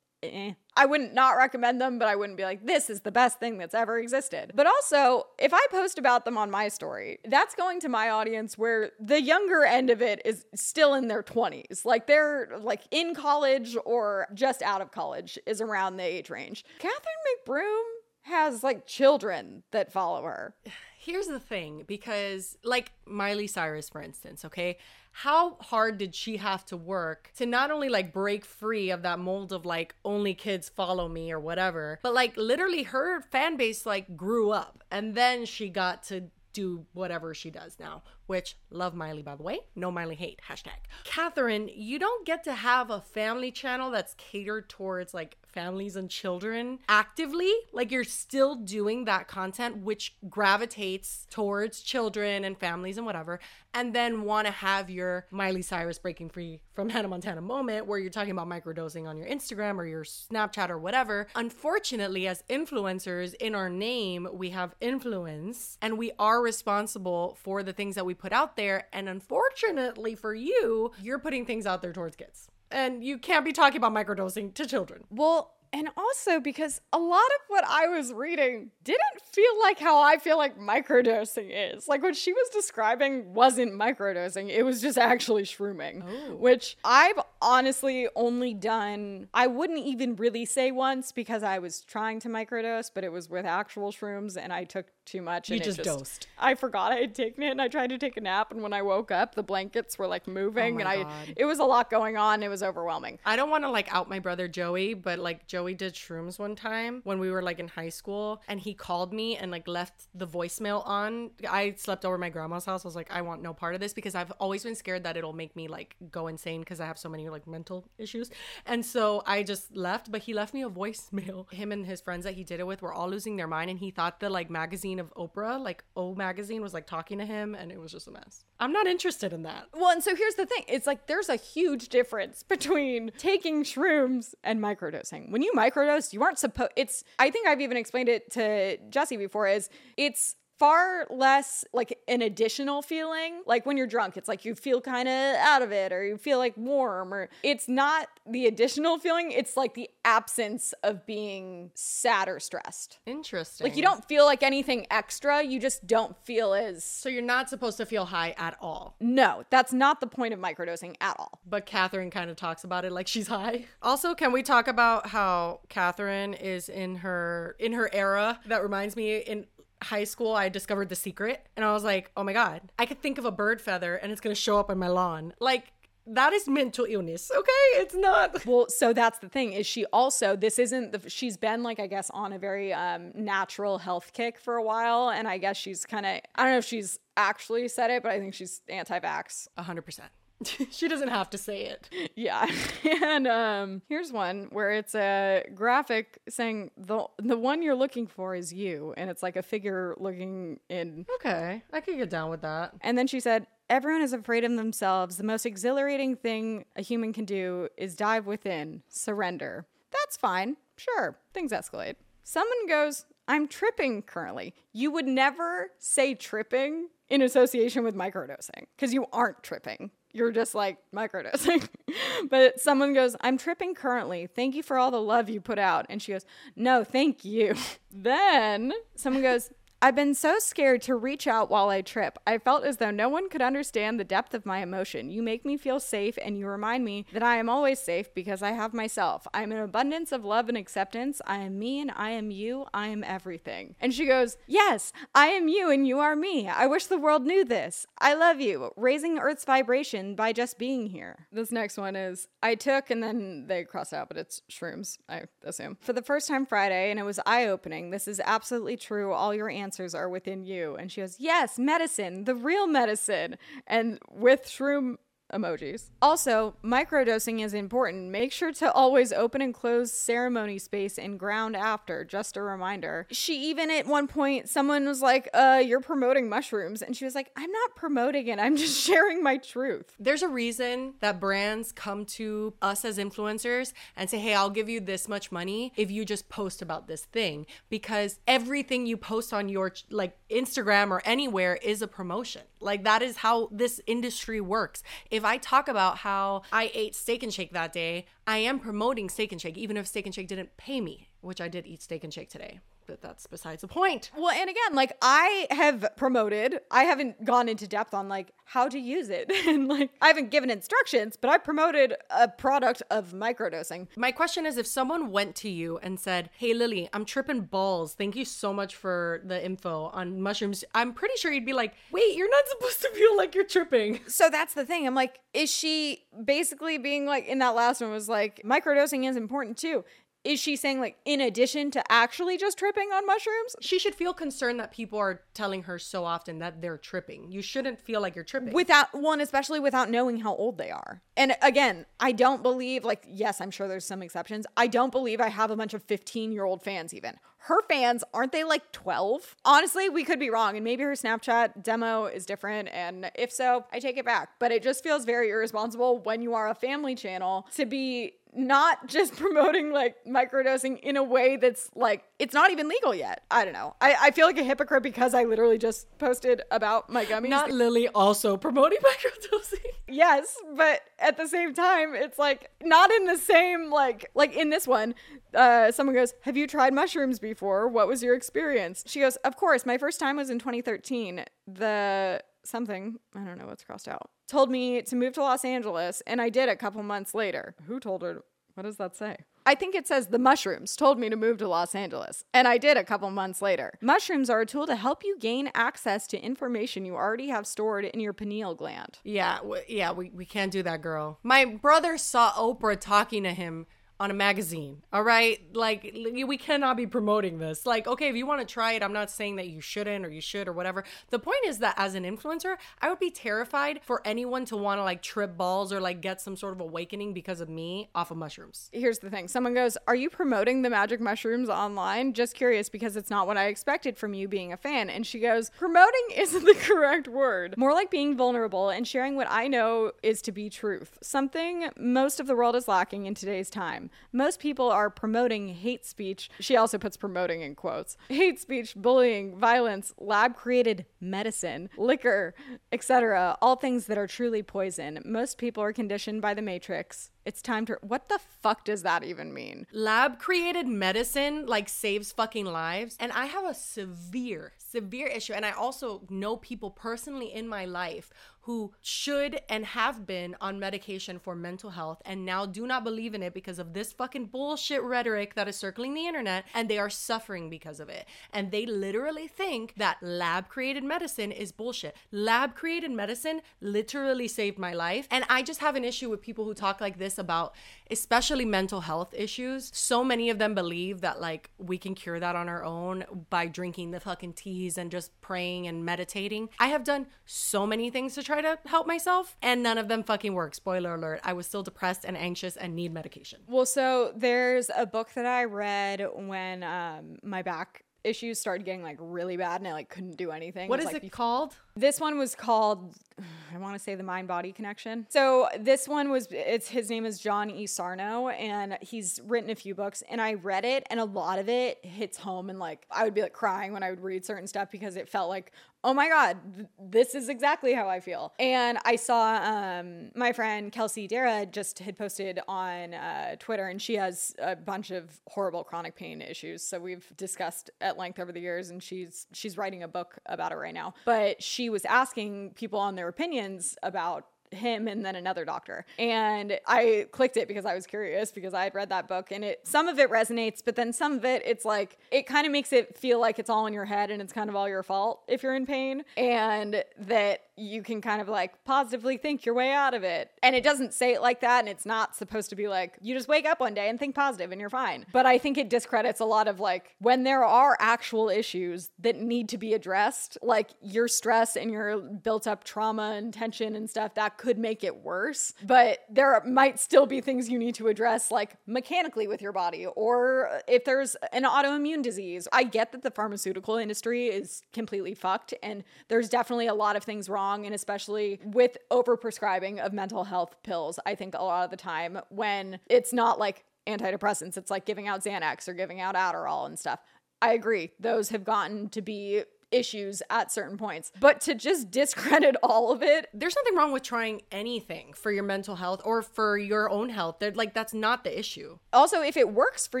eh. I wouldn't not recommend them, but I wouldn't be like, this is the best thing that's ever existed. But also, if I post about them on my story, that's going to my audience where the younger end of it is still in their 20s. Like they're like in college or just out of college is around the age range. Catherine McBroom has like children that follow her. Here's the thing because, like Miley Cyrus, for instance, okay, how hard did she have to work to not only like break free of that mold of like only kids follow me or whatever, but like literally her fan base like grew up and then she got to do whatever she does now, which love Miley, by the way. No Miley hate. Hashtag. Catherine, you don't get to have a family channel that's catered towards like families and children actively. Like you're still doing that content, which gravitates towards children and families and whatever. And then want to have your Miley Cyrus breaking free from Hannah Montana moment where you're talking about microdosing on your Instagram or your Snapchat or whatever. Unfortunately, as influencers in our name, we have influence and we are responsible for the things that we put out there. And unfortunately for you, you're putting things out there towards kids. And you can't be talking about microdosing to children. Well, and also because a lot of what I was reading didn't feel like how I feel like microdosing is. Like what she was describing wasn't microdosing, it was just actually shrooming, oh. which I've honestly only done, I wouldn't even really say once because I was trying to microdose, but it was with actual shrooms and I took too much. You and it just dosed. I forgot I had taken it and I tried to take a nap. And when I woke up, the blankets were like moving my and I, God. it was a lot going on. It was overwhelming. I don't want to like out my brother Joey, but like Joey did shrooms one time when we were like in high school and he called me and like left the voicemail on. I slept over my grandma's house. I was like, I want no part of this because I've always been scared that it'll make me like go insane because I have so many like mental issues. And so I just left, but he left me a voicemail. Him and his friends that he did it with were all losing their mind and he thought the like magazine of Oprah, like O magazine was like talking to him and it was just a mess. I'm not interested in that. Well, and so here's the thing. It's like there's a huge difference between taking shrooms and microdosing. When you microdose, you aren't supposed it's I think I've even explained it to Jessi before is it's far less like an additional feeling. Like when you're drunk, it's like you feel kind of out of it or you feel like warm or it's not the additional feeling, it's like the absence of being sad or stressed. Interesting. Like you don't feel like anything extra, you just don't feel as So you're not supposed to feel high at all. No, that's not the point of microdosing at all. But Catherine kind of talks about it like she's high. Also, can we talk about how Catherine is in her in her era? That reminds me in high school I discovered the secret and I was like, "Oh my god, I could think of a bird feather and it's going to show up on my lawn." Like that is mental illness, okay? It's not Well, so that's the thing is she also this isn't the she's been like I guess on a very um natural health kick for a while and I guess she's kind of I don't know if she's actually said it, but I think she's anti-vax. 100%. she doesn't have to say it. Yeah. and um here's one where it's a graphic saying the the one you're looking for is you and it's like a figure looking in Okay, I could get down with that. And then she said, Everyone is afraid of themselves. The most exhilarating thing a human can do is dive within, surrender. That's fine. Sure. Things escalate. Someone goes, I'm tripping currently. You would never say tripping in association with microdosing because you aren't tripping. You're just like microdosing. but someone goes, I'm tripping currently. Thank you for all the love you put out. And she goes, No, thank you. then someone goes, I've been so scared to reach out while I trip. I felt as though no one could understand the depth of my emotion. You make me feel safe and you remind me that I am always safe because I have myself. I am an abundance of love and acceptance. I am me and I am you. I am everything. And she goes, Yes, I am you and you are me. I wish the world knew this. I love you. Raising Earth's vibration by just being here. This next one is I took and then they cross out, but it's shrooms, I assume. For the first time Friday, and it was eye opening. This is absolutely true. All your answers are within you. And she goes, Yes, medicine, the real medicine. And with shroom emojis. Also, microdosing is important. Make sure to always open and close ceremony space and ground after. Just a reminder. She even at one point, someone was like, uh, you're promoting mushrooms. And she was like, I'm not promoting it. I'm just sharing my truth. There's a reason that brands come to us as influencers and say, hey, I'll give you this much money if you just post about this thing. Because everything you post on your like Instagram or anywhere is a promotion. Like that is how this industry works. If I talk about how I ate Steak 'n Shake that day, I am promoting Steak 'n Shake, even if Steak 'n Shake didn't pay me, which I did eat Steak 'n Shake today but that's besides the point. Well, and again, like I have promoted, I haven't gone into depth on like how to use it. and like I haven't given instructions, but I promoted a product of microdosing. My question is if someone went to you and said, Hey Lily, I'm tripping balls. Thank you so much for the info on mushrooms. I'm pretty sure you'd be like, Wait, you're not supposed to feel like you're tripping. So that's the thing. I'm like, is she basically being like in that last one was like, microdosing is important too is she saying like in addition to actually just tripping on mushrooms? She should feel concerned that people are telling her so often that they're tripping. You shouldn't feel like you're tripping. Without one especially without knowing how old they are. And again i don't believe like yes i'm sure there's some exceptions. I don't believe i have a bunch of 15 year old fans even. Her fans aren't they like 12 honestly we could be wrong and maybe her snapchat demo is different and if so i take it back. But it just feels very irresponsible when you are a family channel to be not just promoting like microdosing in a way that's like it's not even legal yet. I don't know. I, I feel like a hypocrite because I literally just posted about my gummies. Not Lily also promoting microdosing. yes, but at the same time, it's like not in the same like like in this one. Uh, someone goes, "Have you tried mushrooms before? What was your experience?" She goes, "Of course. My first time was in 2013. The something, I don't know what's crossed out, told me to move to Los Angeles, and I did a couple months later. Who told her? What does that say? I think it says the mushrooms told me to move to Los Angeles, and I did a couple months later. Mushrooms are a tool to help you gain access to information you already have stored in your pineal gland. Yeah, w- yeah, we, we can't do that, girl. My brother saw Oprah talking to him on a magazine. All right. Like, we cannot be promoting this. Like, okay, if you want to try it, I'm not saying that you shouldn't or you should or whatever. The point is that as an influencer, I would be terrified for anyone to want to like trip balls or like get some sort of awakening because of me off of mushrooms. Here's the thing someone goes, Are you promoting the magic mushrooms online? Just curious because it's not what I expected from you being a fan. And she goes, Promoting isn't the correct word. More like being vulnerable and sharing what I know is to be truth. Something most of the world is lacking in today's time. Most people are promoting hate speech. She also puts promoting in quotes. Hate speech, bullying, violence, lab created medicine, liquor, etc. All things that are truly poison. Most people are conditioned by the matrix. It's time to What the fuck does that even mean? Lab created medicine like saves fucking lives. And I have a severe, severe issue. And I also know people personally in my life who should and have been on medication for mental health and now do not believe in it because of this fucking bullshit rhetoric that is circling the internet and they are suffering because of it. And they literally think that lab created medicine is bullshit. Lab created medicine literally saved my life. And I just have an issue with people who talk like this about especially mental health issues. So many of them believe that like we can cure that on our own by drinking the fucking teas and just praying and meditating. I have done so many things to try to help myself and none of them fucking work. Spoiler alert. I was still depressed and anxious and need medication. Well, so there's a book that I read when um, my back issues started getting like really bad and I like couldn't do anything. What is like, it called? This one was called, I want to say the mind body connection. So this one was, it's his name is John E. Sarno, and he's written a few books. And I read it, and a lot of it hits home. And like, I would be like crying when I would read certain stuff because it felt like, oh my God, th- this is exactly how I feel. And I saw um, my friend Kelsey Darragh just had posted on uh, Twitter, and she has a bunch of horrible chronic pain issues. So we've discussed at length over the years, and she's she's writing a book about it right now. But she was asking people on their opinions about him and then another doctor. And I clicked it because I was curious because I had read that book and it some of it resonates, but then some of it it's like it kind of makes it feel like it's all in your head and it's kind of all your fault if you're in pain and that you can kind of like positively think your way out of it. And it doesn't say it like that and it's not supposed to be like you just wake up one day and think positive and you're fine. But I think it discredits a lot of like when there are actual issues that need to be addressed, like your stress and your built up trauma and tension and stuff that could make it worse. But there might still be things you need to address, like mechanically with your body, or if there's an autoimmune disease. I get that the pharmaceutical industry is completely fucked, and there's definitely a lot of things wrong, and especially with overprescribing of mental health pills. I think a lot of the time when it's not like antidepressants, it's like giving out Xanax or giving out Adderall and stuff. I agree. Those have gotten to be issues at certain points. But to just discredit all of it, There's nothing wrong with trying anything for your mental health or for your own health. They're, like that's not the issue. also if it works for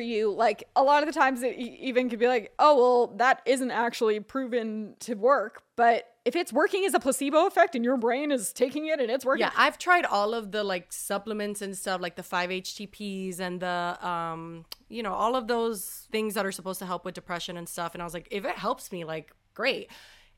you, like a lot of the times it even could be like, oh, well, that isn't actually proven to work. But if it's working as a placebo effect and your brain is taking it and it's working, Yeah, I've tried all of the like supplements and stuff, like the 5-HTPs and the um, you know, all of those things that are supposed to help with depression and stuff. And I was like, if it helps me, like, great.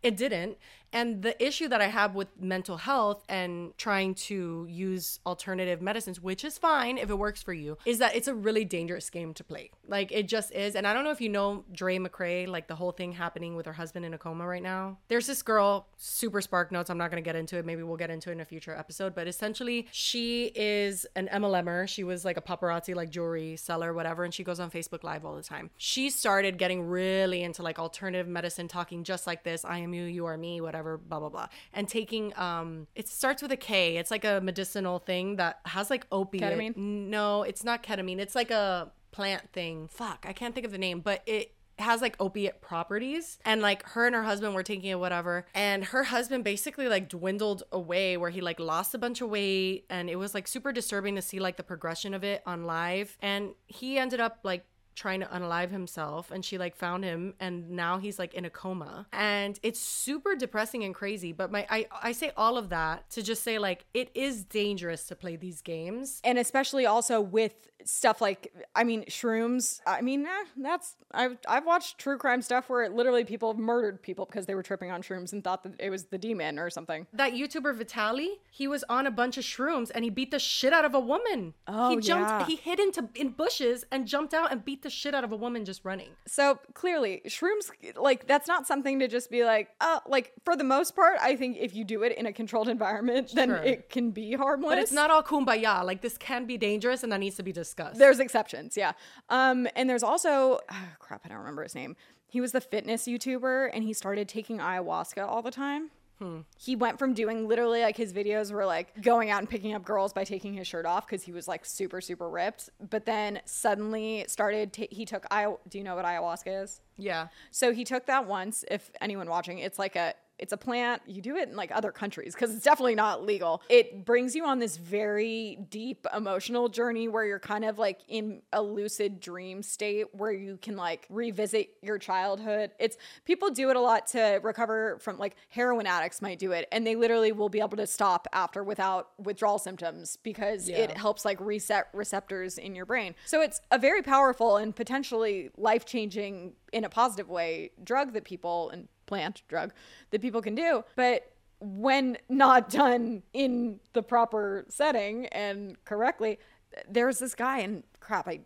It didn't. And the issue that I have with mental health and trying to use alternative medicines, which is fine if it works for you, is that it's a really dangerous game to play. Like it just is. And I don't know if you know Dre McRae, like the whole thing happening with her husband in a coma right now. There's this girl, super spark notes. I'm not going to get into it. Maybe we'll get into it in a future episode. But essentially, she is an MLMer. She was like a paparazzi, like jewelry seller, whatever. And she goes on Facebook Live all the time. She started getting really into like alternative medicine, talking just like this I am you, you are me, whatever, blah, blah, blah. And taking, um, it starts with a K. It's like a medicinal thing that has like opiate. Ketamine? No, it's not ketamine. It's like a plant thing. Fuck, I can't think of the name, but it has like opiate properties and like her and her husband were taking it whatever and her husband basically like dwindled away where he like lost a bunch of weight and it was like super disturbing to see like the progression of it on live and he ended up like trying to unalive himself and she like found him and now he's like in a coma and it's super depressing and crazy but my I, I say all of that to just say like it is dangerous to play these games and especially also with stuff like I mean shrooms. I mean, eh, that's I've I've watched true crime stuff where literally people have murdered people because they were tripping on shrooms and thought that it was the demon or something. that YouTuber Vitaly, he was on a bunch of shrooms and he beat the shit out of a woman. Oh, he jumped, yeah. he hid into in bushes and jumped out and beat the shit out of a woman just running. So clearly, shrooms like that's not something to just be like, uh, like for the most part, I think if you do it in a controlled environment, then Sure. it can be harmless. But it's not all kumbaya. Like this can be dangerous and that needs to be discussed. There's exceptions, yeah. Um, and there's also ah, crap, I don't remember his name. He was the fitness YouTuber, and he started taking ayahuasca all the time. He went from doing literally like his videos were like going out and picking up girls by taking his shirt off because he was like super super ripped. But then suddenly started ta- he took ayahu- Do you know what ayahuasca is? yeah. So he took that once. If anyone watching, it's like a it's a plant. You do it in like other countries because it's definitely not legal. It brings you on this very deep emotional journey where you're kind of like in a lucid dream state where you can like revisit your childhood. It's people do it a lot to recover from like heroin addicts might do it and they literally will be able to stop after without withdrawal symptoms because it helps like reset receptors in your brain. So it's a very powerful and potentially life-changing in a positive way drug that people and plant drug that people can do. But when not done in the proper setting and correctly, there's this guy and crap, I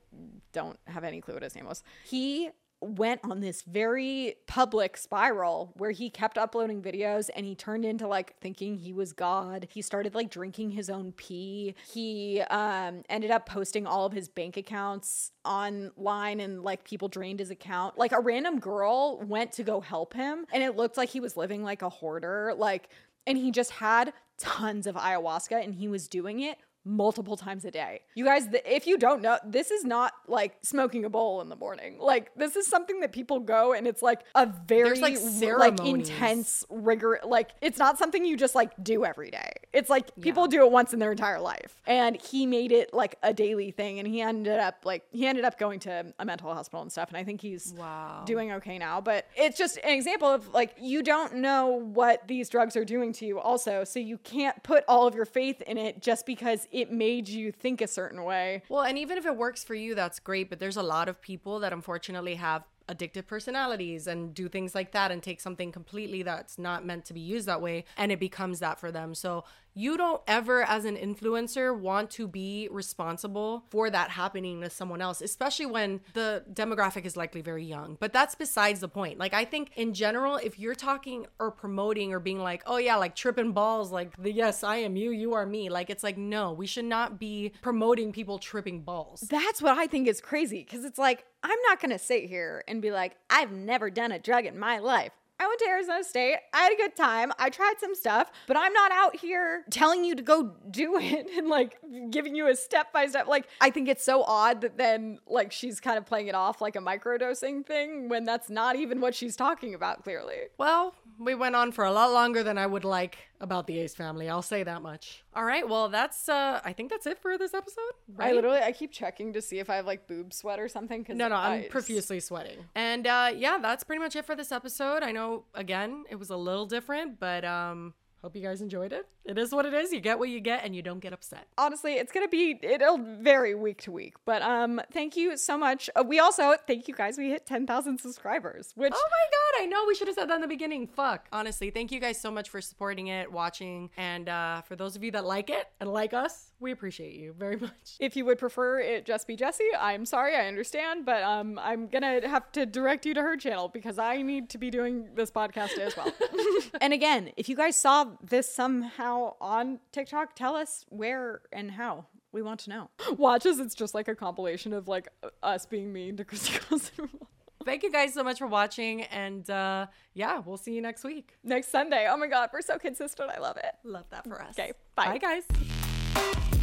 don't have any clue what his name was. He went on this very public spiral where he kept uploading videos and he turned into like thinking he was God. He started like drinking his own pee. He um, ended up posting all of his bank accounts online and like people drained his account. Like a random girl went to go help him and it looked like he was living like a hoarder. Like, and he just had tons of ayahuasca and he was doing it multiple times a day. You guys, if you don't know, this is not like smoking a bowl in the morning. Like this is something that people go and it's like a very like, like intense rigor. Like it's not something you just like do every day. It's like people do it once in their entire life. And he made it like a daily thing and he ended up like he ended up going to a mental hospital and stuff and I think he's Wow. doing okay now, but it's just an example of like you don't know what these drugs are doing to you also, so you can't put all of your faith in it just because it made you think a certain way. Well, and even if it works for you, that's great. But there's a lot of people that unfortunately have addictive personalities and do things like that and take something completely that's not meant to be used that way and it becomes that for them. So you don't ever, as an influencer, want to be responsible for that happening to someone else, especially when the demographic is likely very young. But that's besides the point. Like, I think in general, if you're talking or promoting or being like, oh, yeah, like tripping balls, like the yes, I am you, you are me, like, it's like, no, we should not be promoting people tripping balls. That's what I think is crazy because it's like, I'm not going to sit here and be like, I've never done a drug in my life. I went to Arizona State. I had a good time. I tried some stuff, but I'm not out here telling you to go do it and like giving you a step by step. Like, I think it's so odd that then like she's kind of playing it off like a microdosing thing when that's not even what she's talking about, clearly. Well, we went on for a lot longer than I would like about the Ace family. I'll say that much. All right. Well, that's, uh, I think that's it for this episode. I literally, I keep checking to see if I have like boob sweat or something. Cause No, no, I'm I- profusely sweating. And uh, yeah, that's pretty much it for this episode. I know, again, it was a little different, but um, hope you guys enjoyed it. It is what it is. You get what you get, and you don't get upset. honestly it's gonna be it'll vary week to week but um thank you so much uh, we also thank you guys we hit 10,000 subscribers which Oh my god, I know we should have said that in the beginning. Fuck. Honestly, thank you guys so much for supporting it, watching, and uh, for those of you that like it and like us, we appreciate you very much. if you would prefer it just be Jessi I'm sorry I understand but um I'm gonna have to direct you to her channel because I need to be doing this podcast as well and again if you guys saw this somehow on TikTok tell us where and how we want to know watch as it's just like a compilation of like us being mean to Christy Carlson Thank you guys so much for watching, and uh, yeah, we'll see you next week. next Sunday. Oh my god, we're so consistent. I love it. Love that for us. Okay, bye. Bye, guys.